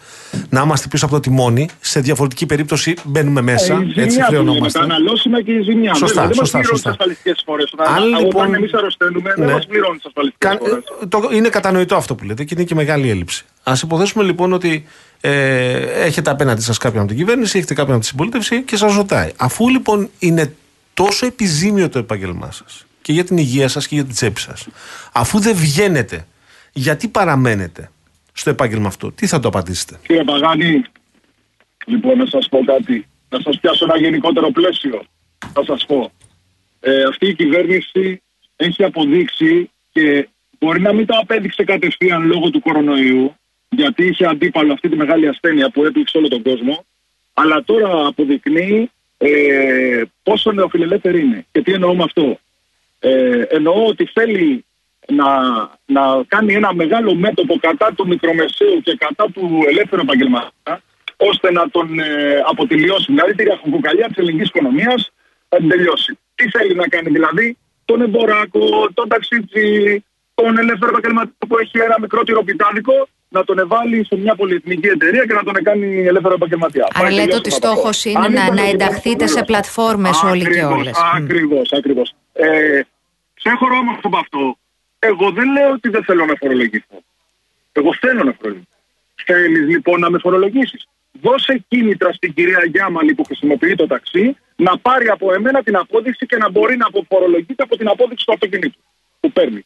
να είμαστε πίσω από το τιμόνι, σε διαφορετική περίπτωση μπαίνουμε μέσα, Ε, η ζημιά έτσι που λέμε, χρεωνόμαστε. τα αναλώσιμα και η ζημιά. Σωστά, Βέβαια, σωστά, δεν μας πληρώνουν σωστά. τι ασφαλιστικές φορές. Αν Όταν, λοιπόν- όταν εμείς αρρωσταίνουμε, δεν Ναι. μας πληρώνουν τι ασφαλιστικές Κα- φορές. το, είναι κατανοητό αυτό που λέτε και είναι και μεγάλη έλλειψη. Α υποθέσουμε λοιπόν ότι ε, έχετε απέναντι σας κάποιον από την κυβέρνηση, έχετε κάποιον από τη συμπολίτευση και σας ρωτάει. Αφού λοιπόν είναι τόσο επιζήμιο το επάγγελμά σας και για την υγεία σας και για την τσέπη σας, αφού δεν βγαίνετε, γιατί παραμένετε στο επάγγελμα αυτό, τι θα το απαντήσετε; Κύριε Παγάνη, λοιπόν, να σας πω κάτι. Να σας πιάσω ένα γενικότερο πλαίσιο. Θα σας πω. Ε, αυτή η κυβέρνηση έχει αποδείξει και μπορεί να μην το απέδειξε κατευθείαν λόγω του κορονοϊού, γιατί είχε αντίπαλο αυτή τη μεγάλη ασθένεια που έπληξε όλο τον κόσμο, αλλά τώρα αποδεικνύει ε, πόσο νεοφιλελεύθερη είναι. Και τι εννοώ με αυτό. Ε, εννοώ ότι θέλει να, να κάνει ένα μεγάλο μέτωπο κατά του μικρομεσαίου και κατά του ελεύθερου επαγγελματία, ώστε να τον ε, αποτελειώσει. Δηλαδή τη ραχοκοκαλιά της ελληνικής οικονομίας θα την τελειώσει. Τι θέλει να κάνει δηλαδή, τον εμποράκο, τον ταξίτσι, τον ελεύθερο επαγγελματία που έχει ένα μικρό τυροπιτάδικο, να τον εβάλει σε μια πολυεθνική εταιρεία και να τον κάνει ελεύθερο επαγγελματία. Άρα Πάει λέτε τελειώσαμε ότι από αυτό. στόχος είναι Αν να- ήταν να λοιπόν ενταχθείτε αυτό, σε πλατφόρμες όλοι και Ακριβώς, όλες. Ακριβώς, ακριβώς. Ε, ξέχωρο όμως από αυτό, εγώ δεν λέω ότι δεν θέλω να φορολογηθώ. Εγώ θέλω να φορολογηθώ. Θέλεις λοιπόν να με φορολογήσεις. Δώσε κίνητρα στην κυρία Γιάμαλη που χρησιμοποιεί το ταξί να πάρει από εμένα την απόδειξη και να μπορεί να αποφορολογείται από την απόδειξη του αυτοκινήτου που παίρνει.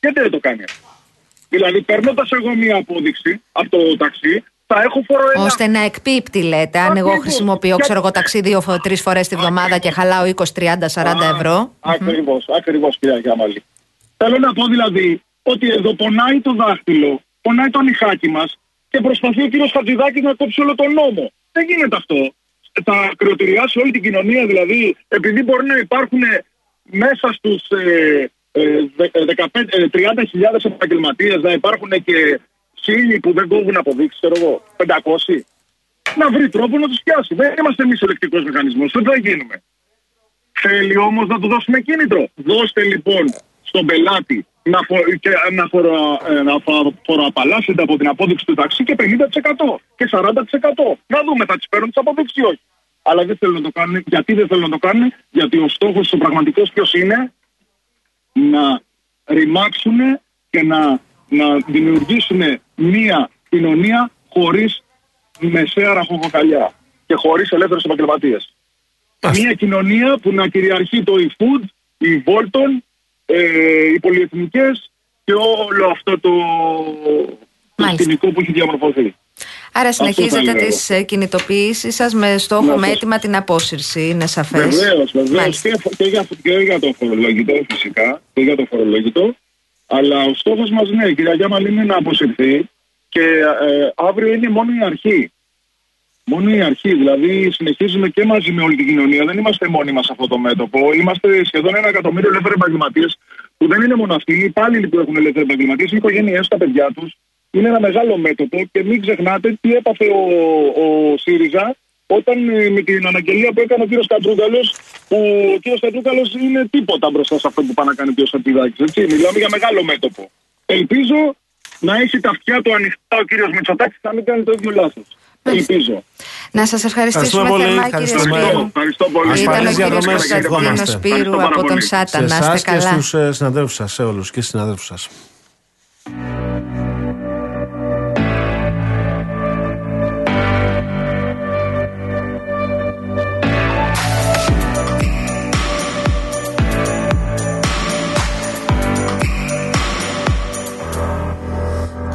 Γιατί δεν το κάνει αυτό; Δηλαδή, παίρνοντας εγώ μία απόδειξη από το ταξί, θα έχω φοροέλα. Ώστε να εκπίπτει, λέτε, αν εγώ Ακριβώς. χρησιμοποιώ, Για- ξέρω εγώ, ταξί δύο-τρει φορές τη βδομάδα και χαλάω 20, 30, 40 ευρώ. Ακριβώς, ακριβώς, κυρία Γιάμαλη. Θέλω να πω δηλαδή ότι εδώ πονάει το δάχτυλο, πονάει το νυχάκι μας και προσπαθεί ο κύριος Χατζηδάκης να κόψει όλο τον νόμο. Δεν γίνεται αυτό. Θα κρυοτηριάσει όλη την κοινωνία, δηλαδή, επειδή μπορεί να υπάρχουν μέσα στους ε, ε, δε- ε, 15, ε, 30.000 επαγγελματίες να υπάρχουν και χίλιοι που δεν κόβουν αποδείξεις, ξέρω εγώ, 500. Να βρει τρόπο να τους πιάσει. Δεν είμαστε εμείς ελεκτικό μηχανισμός. Δεν θα γίνουμε. Θέλει όμως να του δώσουμε κίνητρο. Δώστε λοιπόν στον πελάτη να, φο... και να, φορο... ε, να φο- φοροαπαλλάσσεται από την απόδειξη του ταξί και 50% και 40%. Να δούμε, θα τις παίρνουν τις αποδείξεις ή όχι. Αλλά δεν θέλουν να το κάνουν. Γιατί δεν θέλουν να το κάνουν, Γιατί ο στόχος ο πραγματικός ποιος είναι, να ρημάξουν και να, να δημιουργήσουν μία κοινωνία χωρίς μεσαία ραχοκοκαλιά και χωρίς ελεύθερους επαγγελματίες. Μάλιστα. Μία κοινωνία που να κυριαρχεί το e-food, η Volton, ε, οι πολυεθνικές και όλο αυτό το, το Μάλιστα. σκηνικό που έχει διαμορφωθεί. Άρα θα συνεχίζετε έλεγα τις ε, κινητοποιήσεις σας με στόχο, Ναι, με αυτό. έτοιμα την απόσυρση. Είναι σαφές; Βεβαίως, βεβαίως. Μάλιστα. Και, και, για, και για το φορολόγητο, φυσικά. Και για το φορολόγητο. Αλλά ο στόχος μας, ναι, κυρία Γιάμαλ, είναι να αποσυρθεί και ε, αύριο είναι μόνο η αρχή. Μόνο η αρχή. Δηλαδή, συνεχίζουμε και μαζί με όλη την κοινωνία. Δεν είμαστε μόνοι μας σε αυτό το μέτωπο. Είμαστε σχεδόν ένα εκατομμύριο ελεύθεροι επαγγελματίες που δεν είναι μόνο αυτοί. Είναι οι υπάλληλοι που έχουν ελεύθεροι επαγγελματίες, οι οικογένειές, τα παιδιά τους. Είναι ένα μεγάλο μέτωπο και μην ξεχνάτε τι έπαθε ο, ο ΣΥΡΙΖΑ όταν ε, με την αναγγελία που έκανε ο κύριος Κατρούγκαλο, που ο κύριος Κατρούγκαλο είναι τίποτα μπροστά σε αυτό που πάει να κάνει ο κύριος Σαπιδάκη. Μιλάμε για μεγάλο μέτωπο. Ελπίζω να έχει τα αυτιά του ανοιχτά ο κύριος Μητσοτάκης να μην κάνει το ίδιο λάθος. Ελπίζω. Να σας ευχαριστήσουμε Ευχαριστούμε πολύ. θερμά κύριε Ευχαριστούμε. Σπύρου. Ευχαριστώ, ευχαριστώ πολύ. Ασφαλείς Ήταν ο κύριος διαδρομές, Κωνσταντίνος ευχόμαστε. Σπύρου Ευχαριστώ πάρα από τον πολύ. Σάτα. σε Να εσάς είστε και καλά. στους ε, συναδέλφους σας, σε όλους και συναδέλφους σας.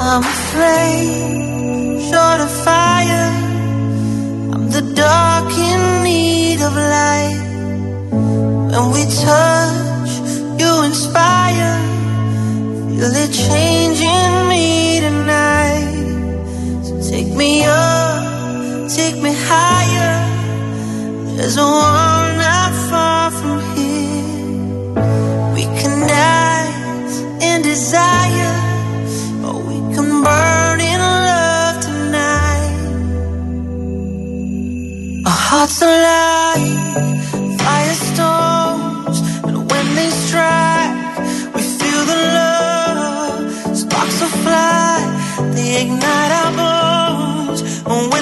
I'm afraid, short of fire. I'm the dark in need of light. When we touch, you inspire. Feel it changing me tonight. So take me up, take me higher. There's a world not far from here. We can dance in desire. Or we can burn in love tonight. Our hearts alive, firestorms, and when they strike, we feel the love. Sparks will fly, they ignite our bones. And when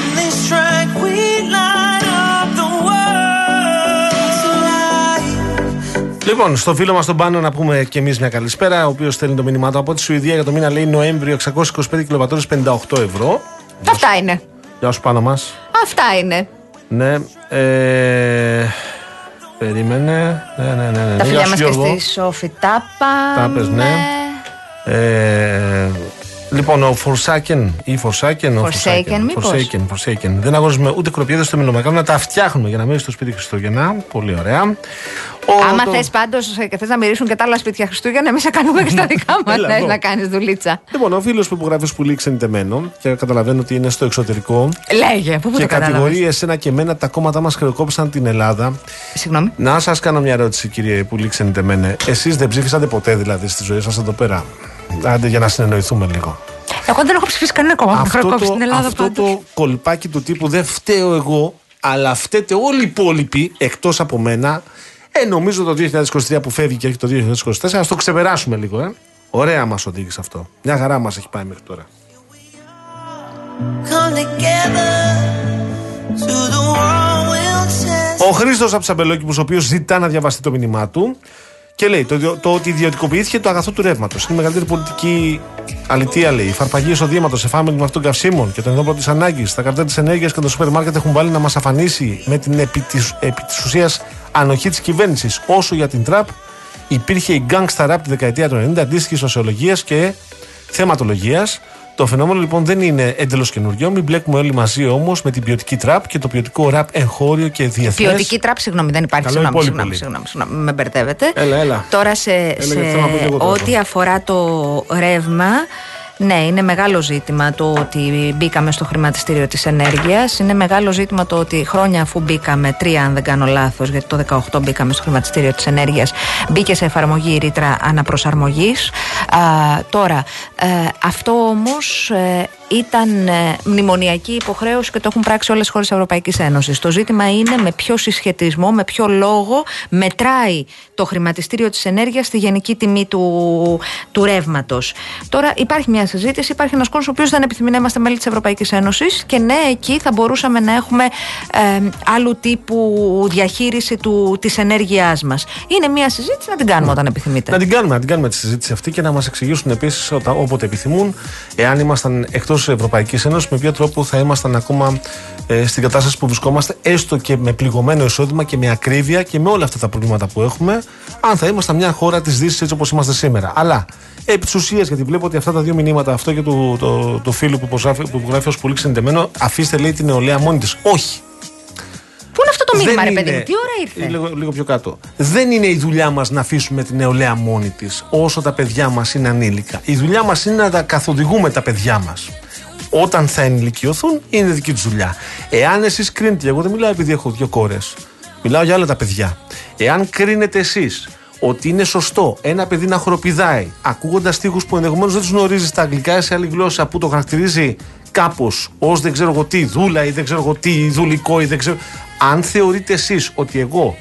Λοιπόν, στο φίλο μας τον Πάνο να πούμε και εμείς μια καλησπέρα, ο οποίος στέλνει το μήνυμά του από τη Σουηδία για το μήνα λέει Νοέμβριο 625 κιλοβατόρες 58 ευρώ. Αυτά είναι. Γεια σου πάνω μας. Αυτά είναι. Ναι. Ε, περίμενε. Ναι, ναι, ναι. ναι. Τα Γεια φιλιά σου, μας και Γιώργο. στη Σόφη Τάπα. Τάπες, ναι. Ε, λοιπόν, ο Φορσάκεν ή Φορσάκεν. ο Forsaken, μήπως; Forsaken, Forsaken. Δεν αγοράζουμε ούτε κροπιέδε στο μιλομακάνο, να τα φτιάχνουμε για να μένει στο σπίτι Χριστούγεννα. Πολύ ωραία. Ο, Άμα το- θες πάντως και θες να μυρίσουν και τα άλλα σπίτια Χριστούγεννα, εμείς θα κάνουμε και στα δικά μας Έλα να, εδώ. να κάνεις δουλίτσα. Λοιπόν, ο φίλος που υπογράφει σπουλή ξενιτεμένο και καταλαβαίνω ότι είναι στο εξωτερικό Λέγε, πού, πού και το κατάλαβες. κατηγορεί εσένα και εμένα τα κόμματα μας χρεοκόπησαν την Ελλάδα. Συγγνώμη. Να σας κάνω μια ερώτηση, κύριε Πουλή ξενιτεμένε. Εσείς δεν ψήφισατε ποτέ δηλαδή στη ζωή σας εδώ πέρα; Άντε για να συνεννοηθούμε λίγο. Εγώ δεν έχω ψηφίσει κανένα κόμμα που αυτό χρεοκόπησε το, στην Ελλάδα αυτό πάντως. το κολπάκι του τύπου δεν φταίω εγώ, αλλά φταίτε όλοι οι υπόλοιποι εκτός από μένα. Ε, νομίζω το 2023 που φεύγει και έχει το 2024, ας το ξεπεράσουμε λίγο, ε. Ωραία μας οδήγησε αυτό. Μια χαρά μας έχει πάει μέχρι τώρα. Come together to the world will test. Ο Χρήστος από Σαμπελόκηπου, ο οποίος ζητά να διαβαστεί το μήνυμά του και λέει το, ιδιο- το ότι ιδιωτικοποιήθηκε το αγαθό του ρεύματος. Είναι η μεγαλύτερη πολιτική αλητία, λέει. Οι φαρπαγίε οδήματο σε φάμιλ με αυτών καυσίμων και τον ενδόπλο της ανάγκης, τα καρτέλ της ενέργειας και τα σούπερ μάρκετ έχουν βάλει να μας αφανίσει με την επί της επί της ουσίας ανοχή της κυβέρνησης. Όσο για την τραπ, υπήρχε η gangsta rap τη δεκαετία του 90, αντίστοιχη σοσιολογία και θεματολογίας. Το φαινόμενο λοιπόν δεν είναι εντελώς καινούριο. Μην μπλέκουμε όλοι μαζί όμως με την ποιοτική τραπ και το ποιοτικό ραπ εγχώριο και διεθνές. Ποιοτική τράπ, συγγνώμη, δεν υπάρχει. Καλό Συγγνώμη, υπόλοιπο συγγνώμη, λέει. συγγνώμη, συγγνώμη, με μπερδεύετε. Έλα, έλα. Τώρα σε, Έλα, σε γιατί θέλω να πω και εγώ τώρα. ό,τι αφορά το ρεύμα, ναι, είναι μεγάλο ζήτημα το ότι μπήκαμε στο χρηματιστήριο της ενέργειας. Είναι μεγάλο ζήτημα το ότι χρόνια αφού μπήκαμε, τρία αν δεν κάνω λάθος, γιατί το 18 μπήκαμε στο χρηματιστήριο της ενέργειας, μπήκε σε εφαρμογή η ρήτρα αναπροσαρμογής. Α, τώρα, ε, αυτό όμως ε, ήταν ε, μνημονιακή υποχρέωση και το έχουν πράξει όλες οι χώρες της Ευρωπαϊκής Ένωσης. Το ζήτημα είναι με ποιο συσχετισμό, με ποιο λόγο μετράει το χρηματιστήριο της ενέργειας στη γενική τιμή του, του ρεύματος. Τώρα υπάρχει μια συζήτηση, υπάρχει ένας κόσμος ο οποίος δεν επιθυμεί να είμαστε μέλη της Ευρωπαϊκής Ένωσης και ναι, εκεί θα μπορούσαμε να έχουμε ε, άλλου τύπου διαχείριση του, της ενέργειάς μας. Είναι μια συζήτηση να την κάνουμε όταν επιθυμείτε. Να την κάνουμε, να την κάνουμε τη συζήτηση αυτή και να μας εξηγήσουν επίσης όποτε επιθυμούν, εάν ήμασταν εκτός Ευρωπαϊκής Ένωσης, με ποιο τρόπο θα ήμασταν ακόμα ε, στην κατάσταση που βρισκόμαστε, έστω και με πληγωμένο εισόδημα και με ακρίβεια και με όλα αυτά τα προβλήματα που έχουμε, αν θα ήμασταν μια χώρα της Δύσης έτσι όπως είμαστε σήμερα. Αλλά επί της ουσίας, γιατί βλέπω ότι αυτά τα δύο μηνύματα, αυτό και το, το, το φίλο που υπογράφει, που υπογράφει ως πολύ ξενιτεμένο, αφήστε λέει την νεολαία μόνη της. Όχι. Πού είναι αυτό το μήνυμα, ρε είναι- παιδί μου, τι ώρα ήρθε; Λίγο, λίγο πιο κάτω. Δεν είναι η δουλειά μας να αφήσουμε την νεολαία μόνη της όσο τα παιδιά μας είναι ανήλικα. Η δουλειά μας είναι να τα καθοδηγούμε τα παιδιά μας. Όταν θα ενηλικιωθούν, είναι δική τους δουλειά. Εάν εσείς κρίνετε, εγώ δεν μιλάω επειδή έχω δύο κόρες, μιλάω για όλα τα παιδιά. Εάν κρίνετε εσείς ότι είναι σωστό ένα παιδί να χοροπηδάει, ακούγοντας στίχους που ενδεχομένως δεν τους γνωρίζεις στα αγγλικά ή σε άλλη γλώσσα που το χαρακτηρίζει κάπως ως δεν ξέρω εγώ τι δούλα ή δεν ξέρω εγώ τι δουλικό ή δεν ξέρω. Αν θεωρείτε εσείς ότι εγώ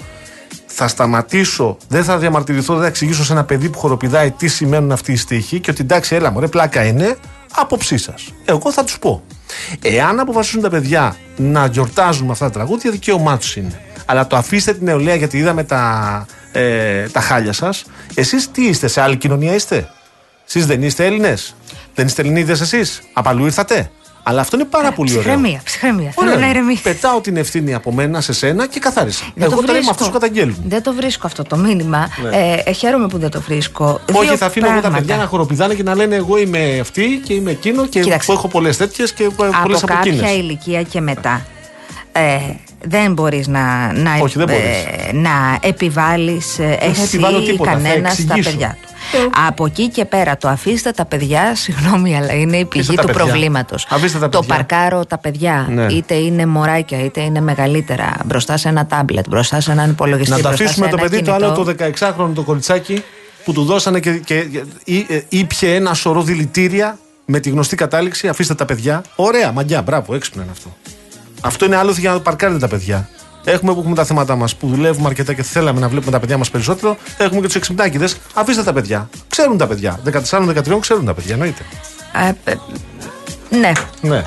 θα σταματήσω, δεν θα διαμαρτυρηθώ, δεν θα εξηγήσω σε ένα παιδί που χοροπηδάει τι σημαίνουν αυτοί οι στίχοι και ότι εντάξει, έλα μωρέ, πλάκα είναι, άποψή σας. Εγώ θα τους πω. Εάν αποφασίσουν τα παιδιά να γιορτάζουν με αυτά τα τραγούδια, δικαίωμά τους είναι. Αλλά το αφήστε την νεολαία γιατί είδαμε τα, ε, τα χάλια σας. Εσείς τι είστε, σε άλλη κοινωνία είστε; Εσείς δεν είστε Έλληνες; Δεν είστε Ελληνίδες εσείς; Απαλού ήρθατε; Αλλά αυτό είναι πάρα πολύ ωραίο. Ψυχραιμία, ψυχραιμία. Θέλω Ωραία. να ηρεμήσει. Πετάω την ευθύνη από μένα σε σένα και καθάρισα. Δεν το Εγώ τώρα είμαι βρίσκω. αυτός που καταγγέλνουν. Δεν το βρίσκω αυτό το μήνυμα. Ε, χαίρομαι που δεν το βρίσκω. Όχι, Δύο θα αφήνω εγώ τα πράγματα. παιδιά να χοροπηδάνε και να λένε Εγώ είμαι αυτή και είμαι εκείνο και Κοίταξε. που έχω πολλές τέτοιες και πολλές από από κάποια εκείνε. ηλικία και μετά. Ε, δεν μπορείς να, να, Όχι, δεν μπορείς. ε, να επιβάλλεις ε, θα εσύ επιβάλλω ή τίποτα, θα κανένας στα εξηγήσω. παιδιά του. Από εκεί και πέρα το αφήστε τα παιδιά, συγγνώμη, αλλά είναι η πηγή Αφήστε τα του παιδιά. προβλήματος. Αφήστε τα το παιδιά. παρκάρω τα παιδιά, Ναι. είτε είναι μωράκια, είτε είναι μεγαλύτερα, μπροστά σε ένα τάμπλετ, μπροστά σε έναν υπολογιστή. Να το μπροστά αφήσουμε σε το ένα παιδί το κινητό. άλλο το 16χρονο το κοριτσάκι που του δώσανε και, και ή- ε, ήπιε ένα σωρό δηλητήρια με τη γνωστή κατάληξη. Αφήστε τα παιδιά. Ωραία, μαγιά, μπράβο, έξυπνο είναι αυτό. Αυτό είναι άλλος για να το παρκάρετε τα παιδιά. Έχουμε που έχουμε τα θέματα μας που δουλεύουμε αρκετά και θέλαμε να βλέπουμε τα παιδιά μας περισσότερο. Έχουμε και τους εξυπνάκιδε. Αφήστε τα παιδιά. Ξέρουν τα παιδιά. 14-13 ξέρουν τα παιδιά, εννοείται. Ε, ε, ναι. Ναι. Ε,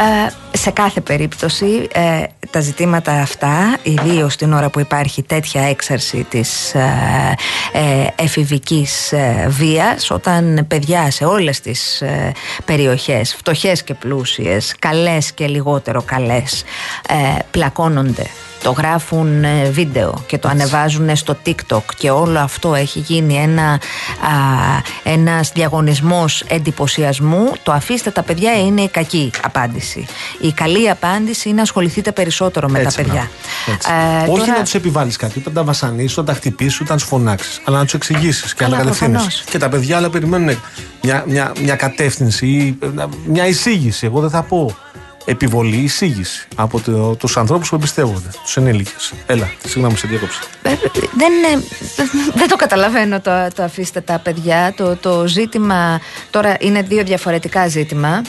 σε κάθε περίπτωση ε, τα ζητήματα αυτά, ιδίως την ώρα που υπάρχει τέτοια έξαρση της ε, ε, εφηβικής ε, βίας, όταν παιδιά σε όλες τις ε, περιοχές, φτωχές και πλούσιες, καλές και λιγότερο καλές, ε, πλακώνονται το γράφουν ε, βίντεο και το ανεβάζουν στο TikTok και όλο αυτό έχει γίνει ένα, α, ένας διαγωνισμός εντυπωσιασμού το αφήστε τα παιδιά είναι η κακή απάντηση η καλή απάντηση είναι ασχοληθείτε περισσότερο με Έτσι, τα παιδιά μπράβο. Έτσι. Ε, Όχι τώρα- να τους επιβάλλεις κάτι, όταν τα βασανίσεις, όταν τα χτυπήσεις, όταν τους φωνάξεις. Αλλά να τους εξηγήσεις και να Καλά, τα κατευθύνει. προφανώς. Και τα παιδιά άλλα περιμένουν μια, μια, μια κατεύθυνση ή ε, μια εισήγηση. Εγώ δεν θα πω επιβολή, εισήγηση από το, τους ανθρώπους που εμπιστεύονται, τους ενήλικες. Έλα, συγγνώμη, σε διέκοψα. Ε, δεν, ε, δεν το καταλαβαίνω το, το αφήστε τα παιδιά. Το, το ζήτημα τώρα είναι δύο διαφορετικά ζήτημα.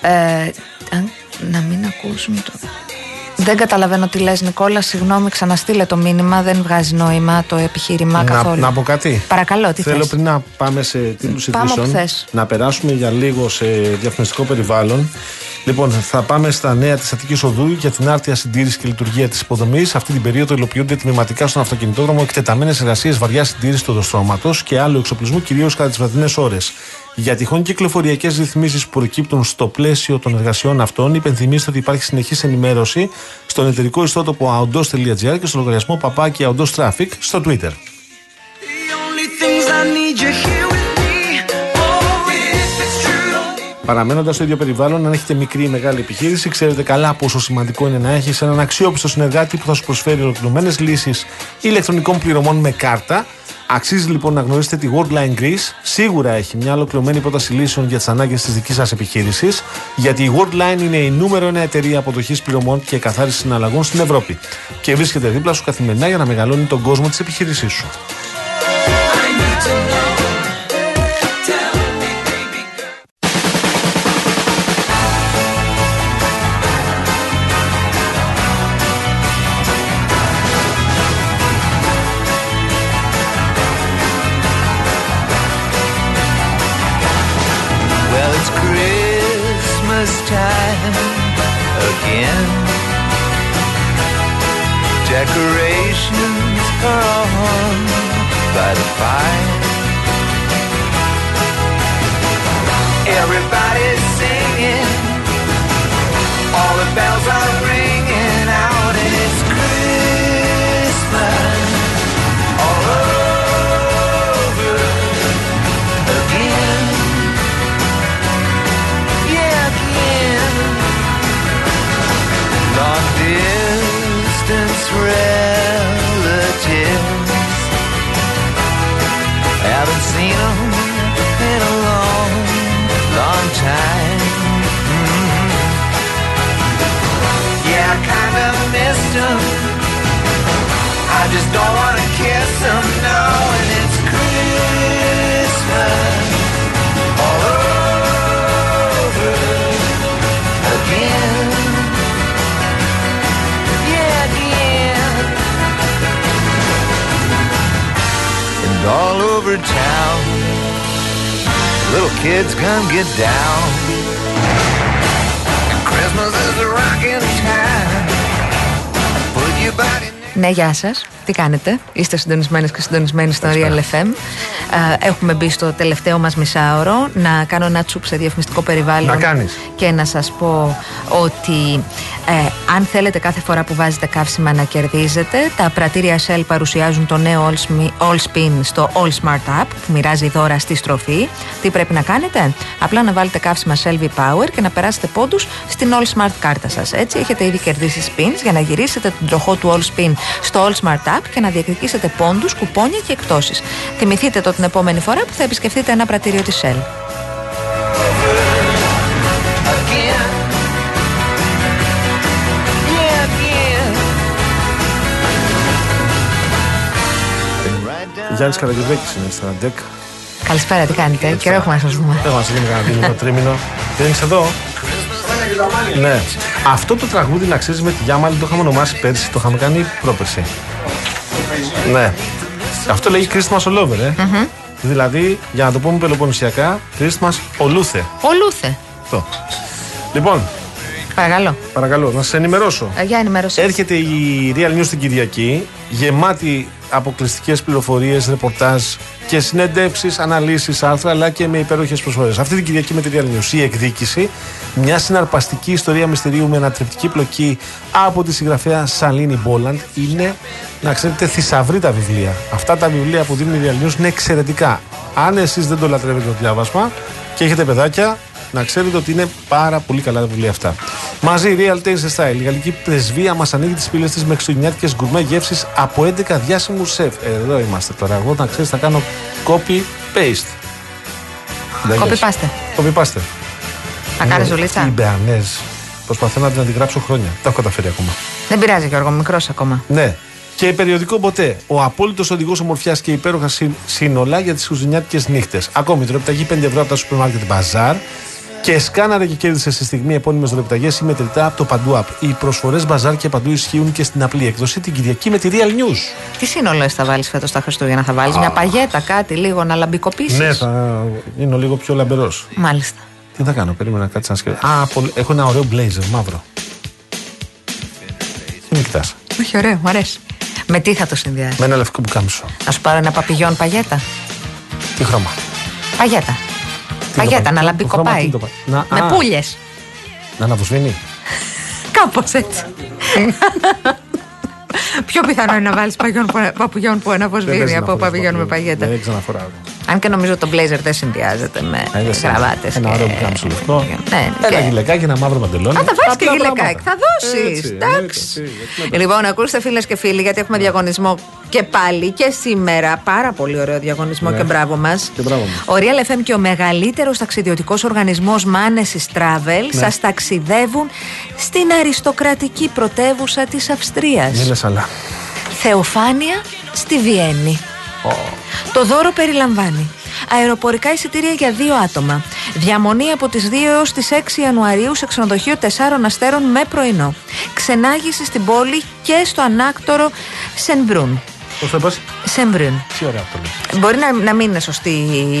Ε, αν- να μην ακούσουμε το... Δεν καταλαβαίνω τι λες Νικόλα, συγγνώμη, ξαναστείλε το μήνυμα, δεν βγάζει νόημα το επιχείρημα Να, καθόλου. να πω κάτι. Παρακαλώ, τι Θέλω θες; πριν να πάμε σε τίτλους Πάμε όπου ειδήσεων θες. να περάσουμε για λίγο σε διαφημιστικό περιβάλλον. Λοιπόν, θα πάμε στα νέα της Αττικής Οδού για την άρτια συντήρηση και λειτουργία της υποδομής. Αυτή την περίοδο υλοποιούνται τμηματικά στον αυτοκινητόδρομο εκτεταμένες εργασίες βαριά συντήρηση του οδοστρώματος και άλλου εξοπλισμού, κυρίως κατά τις βραδινές ώρες. Για τυχόν κυκλοφοριακές ρυθμίσεις που προκύπτουν στο πλαίσιο των εργασιών αυτών, υπενθυμίστε ότι υπάρχει συνεχής ενημέρωση στον εταιρικό ιστότοπο aondos.gr και στο λογαριασμό παπάκι aondos traffic στο Twitter. The only Παραμένοντας στο ίδιο περιβάλλον, αν έχετε μικρή ή μεγάλη επιχείρηση, ξέρετε καλά πόσο σημαντικό είναι να έχεις έναν αξιόπιστο συνεργάτη που θα σου προσφέρει ολοκληρωμένες λύσεις ηλεκτρονικών πληρωμών με κάρτα. Αξίζει λοιπόν να γνωρίσετε τη Worldline Greece. Σίγουρα έχει μια ολοκληρωμένη πρόταση λύσεων για τις ανάγκες της δικής σας επιχείρησης, γιατί η Worldline είναι η νούμερο ένα εταιρεία αποδοχής πληρωμών και καθάριση συναλλαγών στην Ευρώπη. Και βρίσκεται δίπλα σου καθημερινά για να μεγαλώνει τον κόσμο της επιχείρησής σου. again. Fire. Everybody's singing, all the bells are ringing just don't wanna kiss them now, and it's Christmas all over again. Yeah, again. And all over town, little kids come get down. And Christmas is a rockin' time. Put your body Ναι, γεια σας. Τι κάνετε, είστε συντονισμένες και συντονισμένοι στο Real FM. Ε, Έχουμε μπει στο τελευταίο μας μισάωρο. Να κάνω ένα τσουπ σε διαφημιστικό περιβάλλον. Να κάνεις. Και να σας πω ότι ε, αν θέλετε κάθε φορά που βάζετε καύσιμα να κερδίζετε, τα πρατήρια Shell παρουσιάζουν το νέο All, Smi- All Spin στο All Smart App που μοιράζει δώρα στη στροφή. Τι πρέπει να κάνετε, απλά να βάλετε καύσιμα Shell V-Power και να περάσετε πόντους στην All Smart κάρτα σας. Έτσι έχετε ήδη κερδίσει spins για να γυρίσετε τον τροχό του All Spin στο All Smart App και να διεκδικήσετε πόντους, κουπόνια και εκτόσει. Θυμηθείτε το την επόμενη φορά που θα επισκεφτείτε ένα πρατήριο της Shell. Γιάννη Καραγκιουζέκη είναι στα ντεκ. Καλησπέρα, τι κάνετε, καιρό έχουμε να σας δούμε. Δεν μα γίνει κανένα δίμηνο, τρίμηνο. Δεν είσαι εδώ; Ναι. Αυτό το τραγούδι να ξέρεις με τη Γιάμαλη το είχαμε ονομάσει πέρσι, το είχαμε κάνει πρόπερσι. Ναι. Αυτό λέγει Christmas all over, ε. Δηλαδή, για να το πούμε πελοποννησιακά, Christmas ολούθε. Ο Λούθε. Αυτό. Λοιπόν, Παρακαλώ. παρακαλώ, να σα ενημερώσω. Ε, Για ενημέρωση. Έρχεται η Real News την Κυριακή, γεμάτη αποκλειστικές πληροφορίες, ρεπορτάζ και συνεντεύξεις, αναλύσεις, άρθρα, αλλά και με υπέροχες προσφορές. Αυτή την Κυριακή με τη Real News η εκδίκηση, μια συναρπαστική ιστορία μυστηρίου με ανατρεπτική πλοκή από τη συγγραφέα Σαλίνη Μπόλαντ. Είναι, να ξέρετε, θησαυρή τα βιβλία. Αυτά τα βιβλία που δίνει η Real News είναι εξαιρετικά. Αν εσείς δεν το λατρεύετε το διάβασμα και έχετε παιδάκια, να ξέρετε ότι είναι πάρα πολύ καλά τα βιβλία αυτά. Μαζί Real Taste Style, η γαλλική πρεσβεία μας ανοίγει τις πύλες της με χριστουγεννιάτικε γκουρμέ γεύσεις από 11 διάσημους σεφ. Εδώ είμαστε τώρα. Εγώ να ξέρεις θα κάνω copy paste. Κόπη πάστε. Copy paste. Θα κάνεις Η ζουλίτσα. Μπεανέζ. Προσπαθώ να την αντιγράψω χρόνια. Τα έχω καταφέρει ακόμα. Δεν πειράζει, Γιώργο, μικρός ακόμα. Ναι. Και περιοδικό ποτέ. Ο απόλυτος οδηγός ομορφιάς και υπέροχα συ- σύνολα για τις χριστουγεννιάτικε νύχτες. Ακόμη δωρεπιταγή 5 ευρώ από τα σούπερ μάρκετ Μπαζάρ. Και σκάναρε και κέρδισε στη στιγμή επώνυμες δωρεπιταγέ ή μετρητά από το Παντού App. Οι προσφορές Μπαζάρ και Παντού ισχύουν και στην απλή έκδοση την Κυριακή με τη Real News. Τι σύνολο θα βάλεις φέτος τα Χριστούγεννα, θα βάλεις μια παγέτα, κάτι λίγο να λαμπικοποιήσεις; Ναι, θα γίνω λίγο πιο λαμπερός. Μάλιστα. Τι θα κάνω, περίμενα κάτι να σκεφτώ. Α, πολύ- έχω ένα ωραίο blazer μαύρο. Τι με κοιτάς; Όχι, ωραίο, μου αρέσει. Με τι θα το συνδυάσεις; Με ένα λευκό που κάμισο. Να σου πάρω ένα παπηγιόν παγέτα; Τι χρώμα; Παγέτα. Τι παγέτα, το να πα- το χρώμα λαμπικοπάει. τι το πα- Να- Με α. πουλιε. Να αναβοσβήνει. Κάπως έτσι. Πιο πιθανό είναι να βάλεις παπηγιόν που αναβοσβήνει παίζει να από φοράς παπηγιόν με παπηγιόν. παγέτα. Δεν ξαναφοράω. Αν και νομίζω το blazer δεν συνδυάζεται με Ε, δεν γραβάτες. Ένα ωραίο που κάμισο λευκό. Ναι, Ένα και- γυλαικάκι, ένα μαύρο μαντελόνι. Α, θα βάλεις και Απλά γυλαικάκι. πράγματα. Θα δώσεις. Έτσι, Εντάξει. εννοείται, τι, γιατί να Λοιπόν, ακούστε φίλες και φίλοι, γιατί έχουμε διαγωνισμό και πάλι και σήμερα. Πάρα πολύ ωραίο διαγωνισμό Ναι. και μπράβο μας. Και μπράβο μας. Ο Real FM και ο μεγαλύτερος ταξιδιωτικός οργανισμός Manesis Travel Ναι. σας ταξιδεύουν στην αριστοκρατική πρωτεύουσα της Αυστρίας. Μη λες αλλά. Θεοφάνεια στη Βιέννη. Το δώρο περιλαμβάνει αεροπορικά εισιτήρια για δύο άτομα. Διαμονή από τις 2 έως τις 6 Ιανουαρίου σε ξενοδοχείο 4 αστέρων με πρωινό. Ξενάγηση στην πόλη και στο ανάκτορο Σενμπρούν. Πώς το είπες; Σενμπρούν. Τι ωραία αυτό λέει. Μπορεί να, να μην είναι σωστή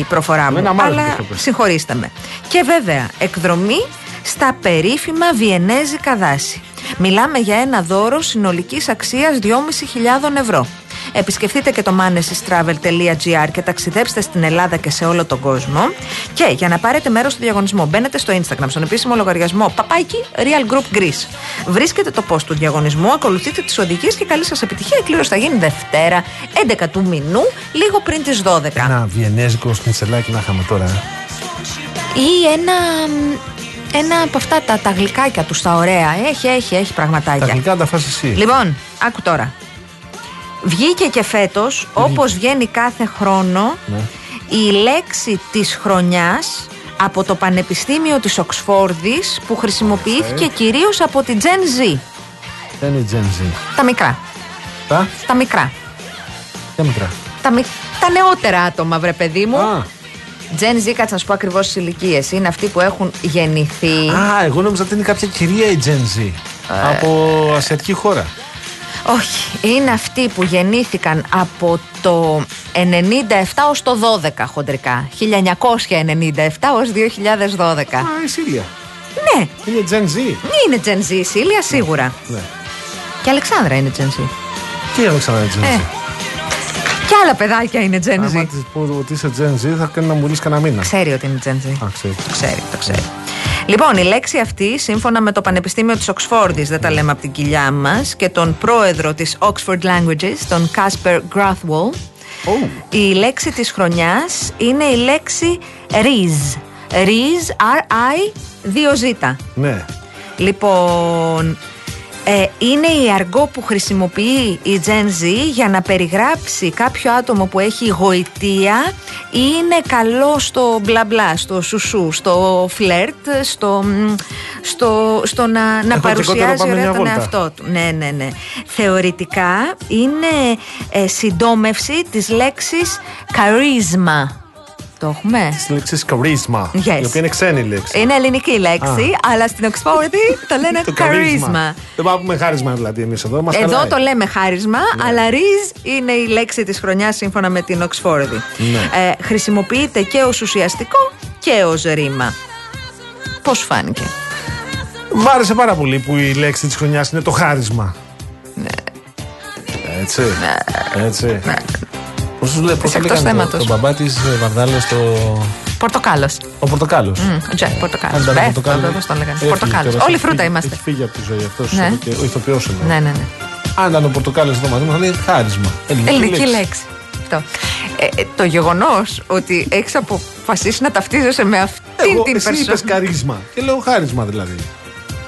η προφορά μου, Εμένα μ' άρεσε αλλά που το είπες. συγχωρήστε με. Και βέβαια, εκδρομή στα περίφημα βιενέζικα δάση. Μιλάμε για ένα δώρο συνολικής αξίας 2.500 ευρώ. Επισκεφτείτε και το manesystravel.gr και ταξιδέψτε στην Ελλάδα και σε όλο τον κόσμο. Και για να πάρετε μέρος στο διαγωνισμό, μπαίνετε στο Instagram, στον επίσημο λογαριασμό Παπάκι Real Group Greece. Βρίσκετε το post του διαγωνισμού, ακολουθείτε τις οδηγίες και καλή σας επιτυχία. Η κλήρωση θα γίνει Δευτέρα, 11 του μηνού, λίγο πριν τις 12. Ένα βιενέζικο σκνιτσελάκι να είχαμε τώρα. ε. Ή ένα. Ένα από αυτά τα, τα γλυκάκια τους στα ωραία. Έχει, έχει, έχει Τα πραγματάκια. γλυκά τα φας εσύ. Λοιπόν, άκου τώρα. Βγήκε και φέτος, όπως βγαίνει κάθε χρόνο, Ναι. η λέξη της χρονιάς από το Πανεπιστήμιο της Οξφόρδης που χρησιμοποιήθηκε κυρίως από την Gen Z. Δεν είναι Gen Z; Τα μικρά. Τα, Τα μικρά. ποια μικρά; Τα, μι- τα νεότερα άτομα, βρε παιδί μου. Α, Gen Z, κάτσε να σου πω ακριβώς τις ηλικίες. Είναι αυτοί που έχουν γεννηθεί. α, εγώ νόμιζα ότι είναι κάποια κυρία η Gen Z. Ε. Από ασιατική χώρα. Όχι, είναι αυτοί που γεννήθηκαν από το 97 ως το 12 χοντρικά. 1997 ως 2012. Α, η Σίλια. Ναι, Είναι Gen Z. είναι Gen Z η Σίλια σίγουρα. Ναι. Και η Αλεξάνδρα είναι Gen Z. Και η Αλεξάνδρα είναι Gen Ε, Z. Και άλλα παιδάκια είναι Gen Άμα Z. της πω ότι είσαι Gen Z θα κάνει να μου λύσεις κανένα μήνα. Ξέρει ότι είναι Gen Z. Α, ξέρει. Το ξέρει, το ξέρει. Λοιπόν, η λέξη αυτή, σύμφωνα με το Πανεπιστήμιο της Οξφόρδης, δεν τα λέμε από την κοιλιά μας, και τον πρόεδρο της Oxford Languages, τον Casper Grathwohl, Ω, η λέξη της χρονιάς είναι η λέξη RIZ. RIZ, R-I, 2Z. Ναι. Λοιπόν, ε, είναι η αργό που χρησιμοποιεί η Gen Z για να περιγράψει κάποιο άτομο που έχει γοητεία ή είναι καλό στο μπλα μπλα, στο σουσού, στο φλερτ, στο, μ, στο, στο να, να Έχω και εγώ τώρα παρουσιάζει πάμε ωραία μια τον βόλτα. εαυτό του. Ναι, ναι, ναι. Θεωρητικά είναι ε, συντόμευση της λέξης καρίσμα. Το έχουμε; Τη λέξη charisma. Yes. Η οποία είναι ξένη λέξη. Είναι ελληνική λέξη, αλλά στην Οξφόρδη το λένε Το καρίσμα. Δεν πάμε να πούμε χάρισμα δηλαδή εμείς εδώ. Μας Εδώ χαλάει. το λέμε χάρισμα, αλλά ρίζ είναι η λέξη της χρονιάς σύμφωνα με την Οξφόρδη. Ναι. Ε, χρησιμοποιείται και ως ουσιαστικό και ως ρήμα. Πώς σου φάνηκε; Μ' άρεσε πάρα πολύ που η λέξη της χρονιάς είναι το χάρισμα. Ναι. Έτσι. Έτσι. Πώς τους λέει, πώς Είσαι το εκτός λέγανε το, θέματος. τον μπαμπά της Βαρδάλος στο. Πορτοκάλος. Ο Πορτοκάλος. Μμ, Ο Τζακ Πορτοκάλος. Μπε, Πώς τον λέγανε. Πορτοκάλος. Όλοι φρούτα είμαστε. Έχει φύγει από τη ζωή αυτός. Ναι. Ο ηθοποιός είναι. Ναι, ναι, ναι. Αν ήταν ο Πορτοκάλος εδώ μαζί μας, θα λέει χάρισμα. Ελληνική λέξη. Αυτό. Ε, ε, το γεγονός ότι έχει αποφασίσει να ταυτίζεσαι με αυτήν Εγώ, την εσύ είπες περσόνα. καρίσμα. Και λέω χάρισμα δηλαδή.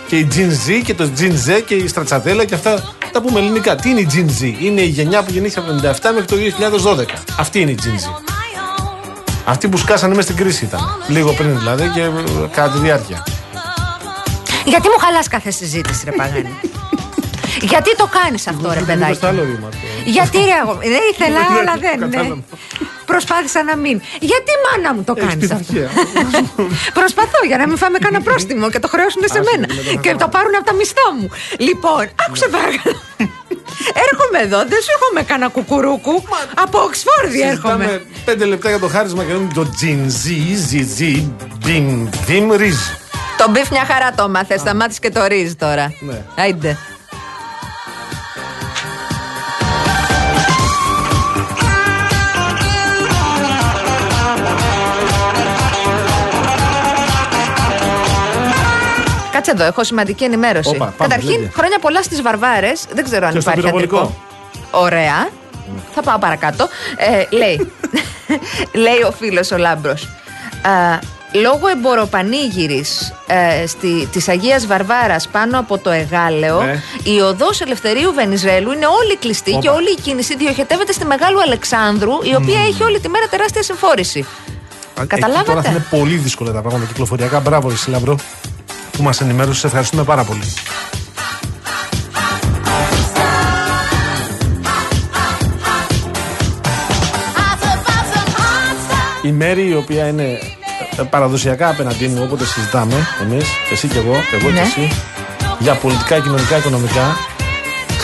Και η Gen Z και το Gen Z και η Στρατσατέλα και αυτά τα πούμε ελληνικά. Τι είναι η Gen Z, Είναι η γενιά που γεννήθηκε από το 97 μέχρι το 2012. Αυτή είναι η Gen Z. Αυτοί που σκάσανε μέσα στην κρίση ήταν. Λίγο πριν δηλαδή και ε, κατά τη διάρκεια. Γιατί μου χαλάς κάθε συζήτηση, ρε Παγάνη; Γιατί το κάνεις αυτό, ρε Δεν παιδάκι. είπες το άλλο ρήμα. το- Γιατί ρε αγώ... Δεν ήθελα, Ναι, αλλά το δεν. Ναι. κατάλαβα. Προσπάθησα να μην. Γιατί μάνα μου το Έχεις κάνεις αυτό; πειθαρχία. Προσπαθώ για να μην φάμε κανένα πρόστιμο και το χρεώσουν σε Άσε, μένα. δεν το Και φάω. το πάρουν από τα μισθά μου. Λοιπόν, άκουσε παρακαλώ. Έρχομαι εδώ, δεν σου έχω με κανένα κουκουρούκου. Από Οξφόρδη έρχομαι. Συζητάμε πέντε λεπτά για το χάρισμα και λέμε το Gen Z, Z, Z, beef, beef, rizz. Το beef μια χαρά το 'μαθες. Σταμάτησε και το rizz τώρα. Ναι. Άιντε. Κάτσε εδώ, έχω σημαντική ενημέρωση. Όπα, πάμε, Καταρχήν, λέγε. χρόνια πολλά στις Βαρβάρες. Δεν ξέρω αν Και στο υπάρχει πυροβολικό. αντρικό. Ωραία. Θα πάω παρακάτω. Ε, λέει, λέει ο φίλος ο Λάμπρος. Α, λόγω εμποροπανήγυρης ε, στη, της Αγίας Βαρβάρας πάνω από το Αιγάλεω Ναι. η οδός Ελευθερίου Βενιζέλου είναι όλη κλειστή Όπα. και όλη η κίνηση διοχετεύεται στη Μεγάλου Αλεξάνδρου η οποία έχει όλη τη μέρα τεράστια συμφόρηση. Εκεί τώρα θα Καταλάβατε. είναι πολύ δύσκολα τα πράγματα κυκλοφοριακά. Μπράβο, εσύ Λάμπρο, που μας ενημέρωσε. Σε ευχαριστούμε πάρα πολύ. Η Μέρη, η οποία είναι ε, παραδοσιακά απέναντί μου, όποτε συζητάμε εμείς, εσύ και εγώ, εγώ Ναι. και εσύ, για πολιτικά, κοινωνικά, οικονομικά.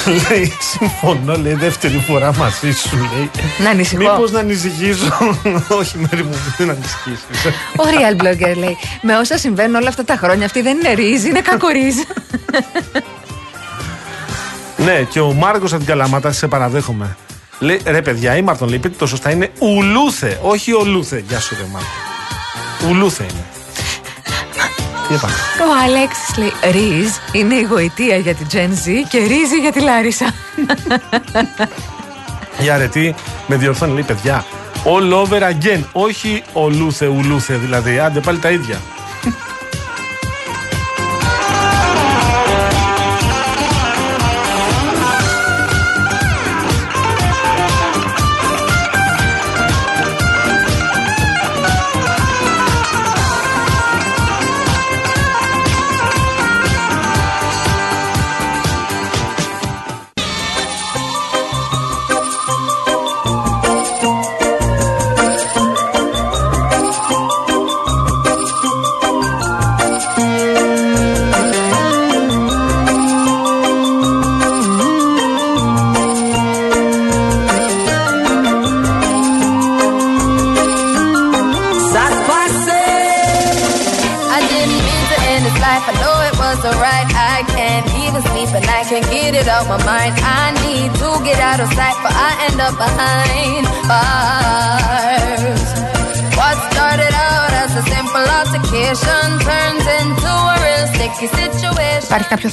Λέει, συμφωνώ, λέει, δεύτερη φορά μαζί σου, λέει. Να ανησυχώ. Μήπως να ανησυχήσω; Όχι, Μέρη μου, δεν ανησυχήσει. Ο real blogger λέει: Με όσα συμβαίνουν όλα αυτά τα χρόνια, αυτή δεν είναι ρίζ, είναι κακορίζ. ναι, και ο Μάρκο από την Καλαμάτα, σε παραδέχομαι. Λέει, ρε παιδιά, η Μάρτον λέει, πείτε το σωστά, είναι ουλούθε, όχι ολούθε. Γεια σου, ρε Μάρκο. Ουλούθε είναι. Τι είπα. Ο Αλέξης λέει: Ρίζ είναι η γοητεία για την Gen Z και ρίζι για τη Λάρισα. Η αρετή με διορθώνει, λέει, παιδιά. All over again. Όχι ολούθε, ουλούθε δηλαδή. Άντε πάλι τα ίδια.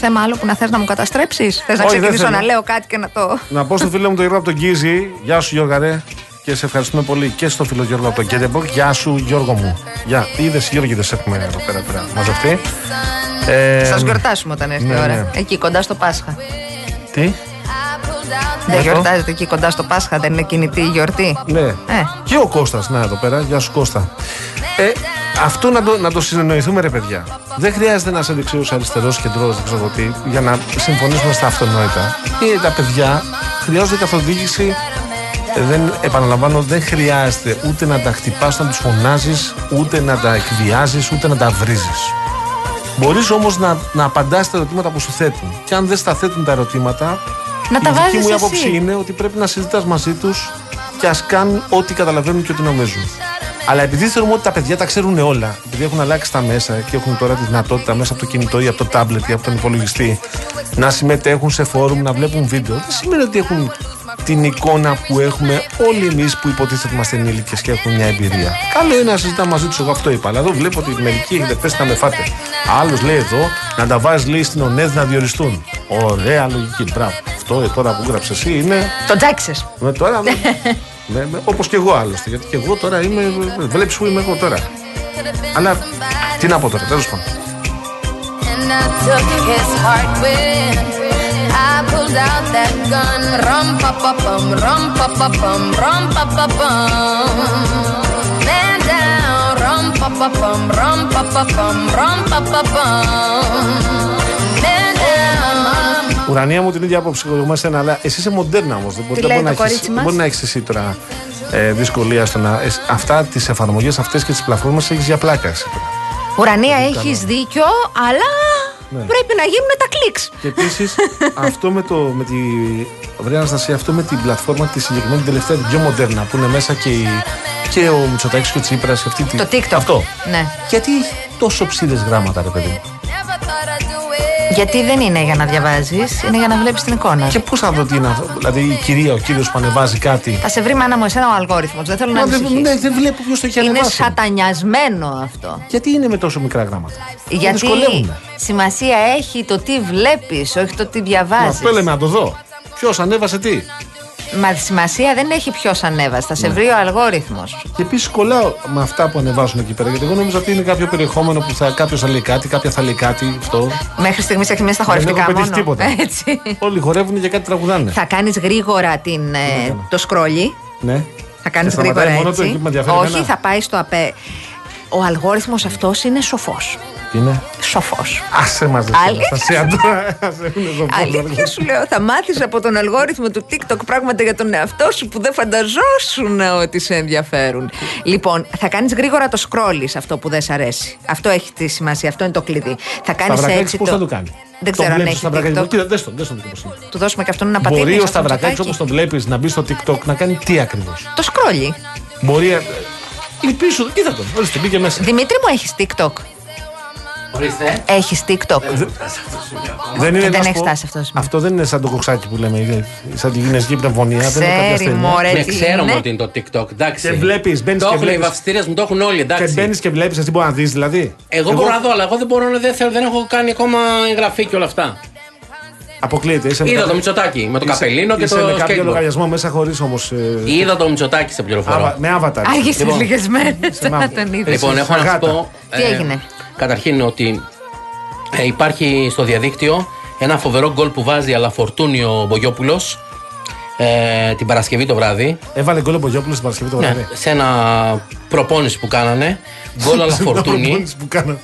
Θέμα άλλο που να θες να μου καταστρέψεις; Θες να Όχι, δεν ξεκινήσω θέλω. να λέω κάτι και να το. Να πω στο φίλο μου τον Γιώργο από τον Κίζη. Γεια σου Γιώργα ρε. Και σε ευχαριστούμε πολύ και στο φίλο Γιώργο από τον Κέντεμπορκ. Γεια σου Γιώργο μου. Γεια. Είδες Γιώργοι έχουμε εδώ πέρα πέρα μαζευτεί. Ε, Σας γιορτάσουμε όταν έρθει ναι, η ώρα. ναι. Εκεί κοντά στο Πάσχα. Τι; Δεν Για το. γιορτάζετε εκεί κοντά στο Πάσχα, δεν είναι κινητή η γιορτή; Ναι. Ε. Και ο Κώστας, να εδώ πέρα. Γεια σου Κώστα. Ε, αυτό να το, να το συνεννοηθούμε ρε παιδιά. Δεν χρειάζεται να είσαι δεξιός, αριστερός, κεντρός, δεν ξέρω εγώ τι, για να συμφωνήσουμε στα αυτονόητα. Και τα παιδιά χρειάζονται καθοδήγηση. Ε, δεν, επαναλαμβάνω, δεν χρειάζεται ούτε να τα χτυπάς, να τους φωνάζεις, ούτε να τα εκβιάζεις, ούτε να τα βρίζεις. Μπορείς όμως να, να απαντάς στα ερωτήματα που σου θέτουν. Και αν δεν στα θέτουν τα ερωτήματα, Να τα η δική βάζεις μου εσύ. άποψη είναι ότι πρέπει να συζητάς μαζί τους και ας κάνουν ό,τι καταλαβαίνουν και ό,τι νομίζουν. Αλλά επειδή θεωρούμε ότι τα παιδιά τα ξέρουν όλα, επειδή έχουν αλλάξει τα μέσα και έχουν τώρα τη δυνατότητα μέσα από το κινητό ή από το τάμπλετ ή από τον υπολογιστή να συμμετέχουν σε φόρουμ, να βλέπουν βίντεο, δεν σημαίνει ότι έχουν την εικόνα που έχουμε όλοι εμείς που υποτίθεται ότι είμαστε ενήλικες και έχουμε μια εμπειρία. Καλό είναι να συζητάμε μαζί τους, εγώ αυτό είπα. Αλλά εδώ βλέπω ότι μερικοί έχετε πέσει να με φάτε. Άλλος λέει εδώ να τα βάζεις λέει στην ΟΝΕΔ να διοριστούν. Ωραία λογική. Μπράβο. Αυτό ε, τώρα που γράψε εσύ είναι. Το τζάξε. Με τώρα. Όπως και εγώ άλλωστε, γιατί και εγώ τώρα είμαι. Βλέπεις που είμαι εγώ τώρα. Αλλά τι να πω τώρα, τέλος πάντων. Man down. Ουρανία μου την ίδια άποψη εγώ με σένα, αλλά εσύ είσαι μοντέρνα όμως. Δεν μπορεί, Τι λέει μπορεί το να έχεις- κορίτσι μας; μπορεί να έχεις εσύ τώρα ε, δυσκολία στο να. εσ- αυτά τις εφαρμογές αυτές και τις πλατφόρμες έχεις για πλάκα εσύ. τώρα. Ουρανία, έχεις δίκιο, αλλά Ναι. πρέπει να γίνουν τα κλικς. Και επίσης αυτό με, το, με τη. Βρέα Αναστασία, αυτό με την πλατφόρμα τη συγκεκριμένη την τελευταία, την πιο μοντέρνα που είναι μέσα και, η, και ο Μητσοτάκης και ο Τσίπρας. Αυτή τη, Το TikTok. Αυτό. Ναι. Γιατί έχει τόσο ψίδες γράμματα, ρε παιδί Γιατί δεν είναι για να διαβάζεις, είναι για να βλέπεις την εικόνα. Και πώς θα δω τι είναι αυτό; Δηλαδή η κυρία, ο κύριος που ανεβάζει κάτι. Θα σε βρει μάνα μου εσένα ο αλγόριθμος. Δεν θέλω να Μα δεν, ανησυχείς. ναι, δεν βλέπω ποιος το έχει Είναι ανεβάσει. σατανιασμένο αυτό. Γιατί είναι με τόσο μικρά γράμματα; Με Γιατί δυσκολεύουνε. σημασία έχει το τι βλέπεις, όχι το τι Μα διαβάζεις. Αυτό λέμε να το δω. Ποιος ανέβασε τι; Μα σημασία δεν έχει ποιος ανέβασε. Θα σε βρει ο αλγόριθμος. Και επίσης κολλάω με αυτά που ανεβάζουν εκεί πέρα. Γιατί εγώ νόμιζα ότι είναι κάποιο περιεχόμενο που θα, κάποιος θα λέει κάτι, κάποια θα λέει κάτι. Αυτό. Μέχρι στιγμής έχει μέσα στα Δεν χορευτικά έχω πετύχει μόνο. τίποτα. Έτσι. Όλοι χορεύουν και κάτι τραγουδάνε. Θα κάνεις γρήγορα την, ε, το σκρόλι. Ναι. Θα κάνεις Και σταματάει γρήγορα μόνο έτσι. του, εκεί που με ενδιαφέρει Όχι, εμένα. θα πάει στο ΑΠΕ. Ο αλγόριθμος αυτός είναι σοφός. Τι είναι; Σοφός. Άσε μας. Αλήθεια. Αλήθεια σου λέω, θα μάθεις από τον αλγόριθμο του TikTok πράγματα για τον εαυτό σου που δεν φανταζόσουν ότι σε ενδιαφέρουν. Λοιπόν, θα κάνεις γρήγορα το scroll σε αυτό που δεν σ' αρέσει. Αυτό έχει τη σημασία, αυτό είναι το κλειδί. Θα κάνεις Σταυρακάκης έτσι. πώς θα το κάνει; Δεν τον ξέρω αν βλέπεις έχει στο Σταυρακάκι. TikTok. Κοίτα, δες τον, δες τον τι πώς είναι. Του δώσουμε και αυτόν ένα πατήρι. Μπορεί ο στο Σταυρακάκης Μητσοτάκη. όπως τον βλέπεις να μπει στο TikTok να κάνει τι ακριβώς; Το σκρόλι. Μπορεί. ε, Είναι πίσω, κοίτα τον. Ορίστε, μπήκε μέσα. Δημήτρη μου, έχεις TikTok. Ορίστε. Έχεις TikTok. Δεν, είναι δεν να σου έχεις πω, φτάσει αυτός το σημείο. Αυτό δεν είναι σαν το κοξάκι που λέμε, είναι σαν τη γυναική πνευμονία. δεν είναι κάποια Ξέρει, ασθένεια. μωρέ, Ναι, τι ξέρουμε είναι. ότι είναι το TikTok. Εντάξει. Και βλέπεις, μπαίνεις Το και έχουν οι βλέπεις. βαφτιστήρες μου, το έχουν όλοι. Και Εντάξει. μπαίνεις και βλέπεις, εσύ μπορείς να δεις δηλαδή. Εγώ, μπορώ να δω, αλλά εγώ δεν μπορώ να δεν, θέλω, δεν έχω κάνει ακόμα εγγραφή και όλα αυτά. Αποκλείεται. Είσαι με Είδα κάποιο- το Μητσοτάκι με το είσαι- καπελίνο και είσαι το με κάποιο skateboard. λογαριασμό μέσα χωρίς όμως. Είδα το Μητσοτάκι σε πληροφορώ. με avatar. Άργησε Λοιπόν, λίγες μέρες σε να μαύρο. τον είδες. Λοιπόν, έχω να σου Αγάτα. πω. Τι έγινε; Καταρχήν ότι ε, υπάρχει στο διαδίκτυο ένα φοβερό γκολ που βάζει αλαφορτούνιο Μπογιόπουλος ε, την Παρασκευή το βράδυ. Έβαλε γκολ ο Μπογιόπουλος την Παρασκευή το Ναι, βράδυ. σε ένα προπόνηση που κάνανε. Γκολ αλαφορτούνι. Προπόνηση που κάνανε.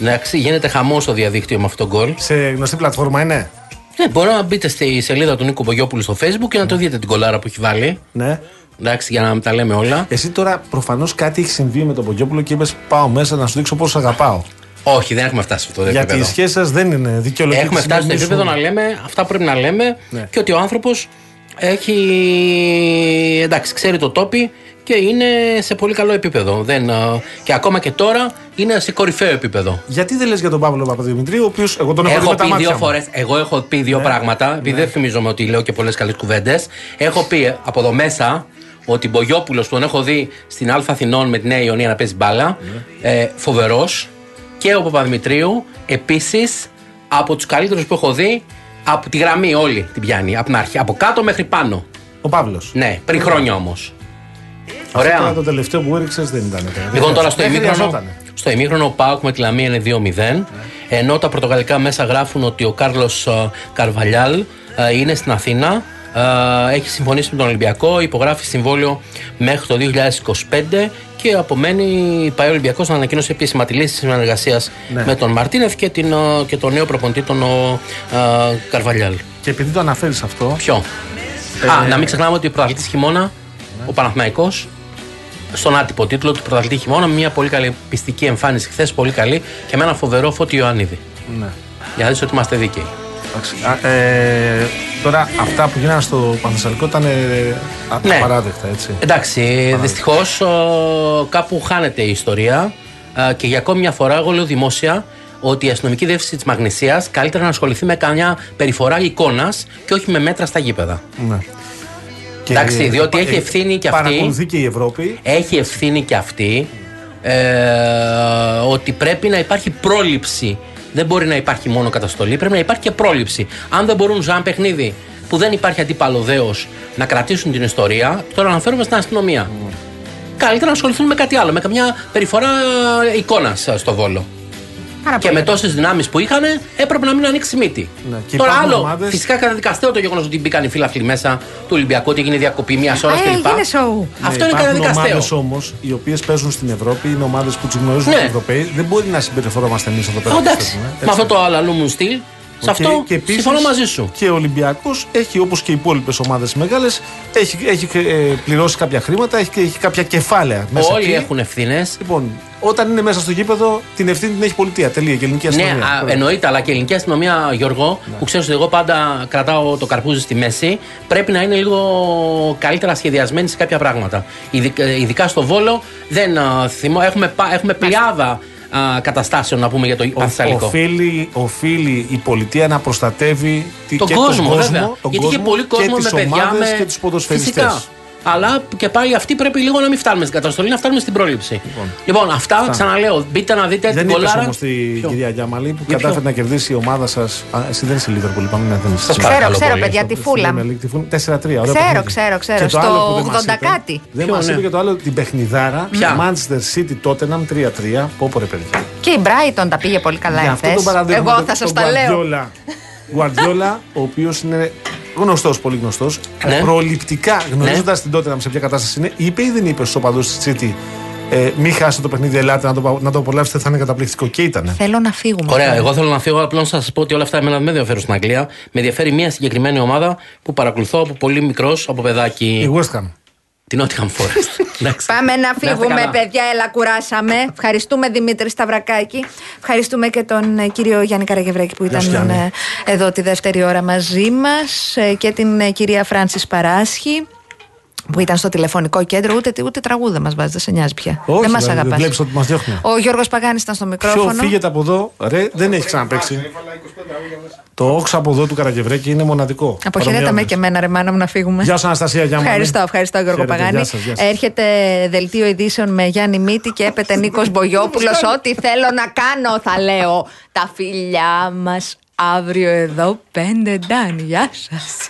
Εντάξει, γίνεται χαμός στο διαδίκτυο με αυτό το γκολ. Σε γνωστή πλατφόρμα είναι; Ναι, μπορεί να μπείτε στη σελίδα του Νίκο Μπογιόπουλου στο facebook και να το δείτε την κολάρα που έχει βάλει. Ναι. Εντάξει, για να μην τα λέμε όλα. Εσύ τώρα προφανώς κάτι έχει συμβεί με τον Μπογιόπουλο και είπες Πάω μέσα να σου δείξω πόσο αγαπάω. Όχι, δεν έχουμε φτάσει σε αυτό το Γιατί επίπεδο. η σχέση σας δεν είναι δικαιολογική. Έχουμε φτάσει στο επίπεδο να λέμε αυτά που πρέπει να λέμε Ναι. και ότι ο άνθρωπος έχει. εντάξει, ξέρει το τόπι και είναι σε πολύ καλό επίπεδο. Δεν, α, και ακόμα και τώρα είναι σε κορυφαίο επίπεδο. Γιατί δεν λες για τον Παύλο Παπαδημητρίου, ο οποίος εγώ τον έχω, δει Έχω με τα πει μάτια δύο μου. φορές. Εγώ έχω πει δύο πράγματα, επειδή δεν θυμίζομαι ότι λέω και πολλές καλές κουβέντες. Έχω πει από εδώ μέσα ότι Μπογιόπουλος που τον έχω δει στην Α Αθηνών με τη Νέα Ιωνία να παίζει μπάλα, ε, φοβερός. Και ο Παπαδημητρίου επίσης από τους καλύτερους που έχω δει από τη γραμμή όλη την πιάνει. Από την αρχή. Από κάτω μέχρι πάνω. Ο Παύλος. Ναι, πριν χρόνια όμως. Τώρα Ωραία. το τελευταίο που έριξες δεν ήταν. Λοιπόν, τώρα στο Δεν ημίχρονο, χρειαζότανε. στο ημίχρονο ο Πάουκ με τη Λαμία είναι 2-0. Ενώ τα πορτογαλικά μέσα γράφουν ότι ο Κάρλος Καρβαλιάλ ε, είναι στην Αθήνα. Ε, Έχει συμφωνήσει με τον Ολυμπιακό, υπογράφει συμβόλαιο μέχρι το 2025 και απομένει πάει ο Ολυμπιακός να ανακοίνωσε επίσημα της λύση συνεργασίας Ναι. με τον Μαρτίνεθ και, την, ε, και τον νέο προπονητή, τον ε, Καρβαλιάλ. Και επειδή το αναφέρεις αυτό, Ποιο; Α, να μην ξεχνάμε ότι ο πρωταθλητή χειμώνα, ο Παναθηναϊκός στον άτυπο τίτλο του πρωταθλητή χειμώνα, με μια πολύ καλή πιστική εμφάνιση χθες, πολύ καλή και με ένα φοβερό φώτι Ιωαννίδη. ναι. Για να δεις ότι είμαστε δίκαιοι. Εντάξει, α, ε, τώρα αυτά που γίνανε στο Πανθεσσαλικό ήταν ε, α- Ναι. απαράδεκτα έτσι. Εντάξει, δυστυχώς κάπου χάνεται η ιστορία ε, και για ακόμη μια φορά εγώ λέω δημόσια ότι η αστυνομική διεύθυνση της Μαγνησίας καλύτερα να ασχοληθεί με καμιά περιφορά εικόνας και όχι με μέτρα στα γήπεδα. Ναι. Και, Εντάξει, διότι ε, έχει ευθύνη και αυτή. Παρακολουθεί και η Ευρώπη. έχει ευθύνη και αυτή ε, ότι πρέπει να υπάρχει πρόληψη. Δεν μπορεί να υπάρχει μόνο καταστολή, πρέπει να υπάρχει και πρόληψη. Αν δεν μπορούν σε ένα παιχνίδι που δεν υπάρχει αντίπαλο δέος να κρατήσουν την ιστορία, τώρα αναφέρομαι στην αστυνομία. Καλύτερα να ασχοληθούν με κάτι άλλο, με καμιά περιφορά εικόνας στο βόλο. Πάρα Και πολύ με ωραία. τόσες δυνάμεις που είχαν, έπρεπε να μην ανοίξει μύτη. Ναι, και Τώρα υπάρχουν άλλο, ομάδες- φυσικά καταδικαστέο το γεγονός ότι μπήκαν οι φίλαθλοι μέσα του Ολυμπιακού, ότι έγινε διακοπή μιας ώρας Ε, κλπ. έγινε σοου. Αυτό είναι καταδικαστέο. ομάδες όμως οι οποίες παίζουν στην Ευρώπη, είναι ομάδες που τις γνωρίζουν Ναι. οι Ευρωπαίοι. Δεν μπορεί να συμπεριφερόμαστε εμείς εδώ πέρα. Ε, που Εντάξει, παίζουμε, με έτσι. αυτό το άλλα μου στυλ, σε αυτό Και- και επίσης συμφωνώ μαζί σου. Και ο Ολυμπιακός έχει όπως και οι υπόλοιπες ομάδες μεγάλες, έχει, έχει ε, πληρώσει κάποια χρήματα, έχει, έχει κάποια κεφάλαια μέσα Όλοι εκεί. έχουν ευθύνες. Λοιπόν, όταν είναι μέσα στο γήπεδο, την ευθύνη την έχει η πολιτεία. Τελεία. Και η ελληνική Ναι, αστυνομία. α, εννοείται, αλλά και η ελληνική αστυνομία, Γιώργο, Ναι. που ξέρεις ότι εγώ πάντα κρατάω το καρπούζι στη μέση, πρέπει να είναι λίγο καλύτερα σχεδιασμένη σε κάποια πράγματα. Ειδικά, ειδικά στο Βόλο, δεν α, θυμώ, έχουμε, πα- έχουμε πλειάδα α, καταστάσεων να πούμε για το Ο- Πανθεσσαλικό. Οφείλει, οφείλει η πολιτεία να προστατεύει τη- Τον και κόσμο, τον κόσμο, βέβαια. τον Γιατί είχε πολύ κόσμο και με τις παιδιά. ομάδες Με... και τους ποδοσφαιριστές. Φυσικά. Αλλά και πάλι αυτοί πρέπει λίγο να μην φτάνουμε στην καταστολή, να φτάνουμε στην πρόληψη. Λοιπόν, αυτά ξαναλέω. Μπείτε να δείτε Δεν την είπες κολάρα. όμως την Ποιο; κυρία Γιάμαλη που Για κατάφερε ποιο; να κερδίσει η ομάδα σας. Εσύ δεν είσαι Λίβερπουλ, είπαμε. Ναι, δεν είσαι. Σας Ξέρω, παρακαλώ ξέρω, πολύ. παιδιά, τη φούλα. Λέμε League, τη Fulham, 4-3. ωραίο Ξέρω, παιχνίδι. ξέρω, ξέρω. Και το Στο άλλο που δεν μας 80 είπε, κάτι. Δεν Ποιο, μας ναι. είπε και το άλλο την παιχνιδάρα. Ποια; Manchester City Tottenham 3-3. Πόπο ρε παιδιά. Και η Brighton τα πήγε πολύ καλά Γι' αυτό εχθές. τον παραδέχομαι. Εγώ τον- θα σας τον τα λέω. Guardiola. Guardiola, ο οποίος είναι γνωστός, πολύ γνωστός. Ναι. Προληπτικά γνωρίζοντας την Tottenham σε ποια κατάσταση είναι, είπε ή δεν είπε στους οπαδούς της City. Ε, μην χάσετε το παιχνίδι, ελάτε να το, να το απολαύσετε, θα είναι καταπληκτικό. Και ήταν. Θέλω να φύγουμε. Ωραία, τώρα. εγώ θέλω να φύγω. Απλώς να σας πω ότι όλα αυτά εμένα δεν με ενδιαφέρουν στην Αγγλία. Με ενδιαφέρει μια συγκεκριμένη ομάδα που παρακολουθώ από πολύ μικρός, από Η παιδάκι. West Ham. Την Nottingham Forest. Εντάξει. Πάμε να είστε φύγουμε, καλά. παιδιά. Έλα, κουράσαμε. Ευχαριστούμε Δημήτρη Σταυρακάκη. Ευχαριστούμε και τον ε, κύριο Γιάννη Καραγευρέκη που Γεια σου, ήταν Γιάννη. ε, εδώ τη δεύτερη ώρα μαζί μας και την ε, κυρία Φράνση Παράσχη που ήταν στο τηλεφωνικό κέντρο. Ούτε, ούτε τραγούδα μας βάζει, δεν σε νοιάζει πια. Όχι, δεν μας δηλαδή, αγαπάς. βλέπεις ότι μας διώχνουν. Ο Γιώργος Παγάνης ήταν στο Ποιο μικρόφωνο. φύγεται από εδώ, ρε, δεν έχει ξαναπέξει. Το όξο από εδώ του Καραγευρέκη είναι μοναδικό. Αποχαιρέτα με Παρομοιώνεις. και εμένα, ρε μάνα μου, να φύγουμε. Γεια σου, Αναστασία Γιάννη. Ευχαριστώ, ευχαριστώ Γιώργο Χαίρετε, Παγάνη. γεια σας, γεια σας. Έρχεται δελτίο ειδήσεων με Γιάννη Μύτη και έπεται Νίκος Μπογιόπουλος. Ό,τι θέλω να κάνω, θα λέω. Τα φιλιά μας αύριο εδώ, πέντε ντάν. Γεια σας.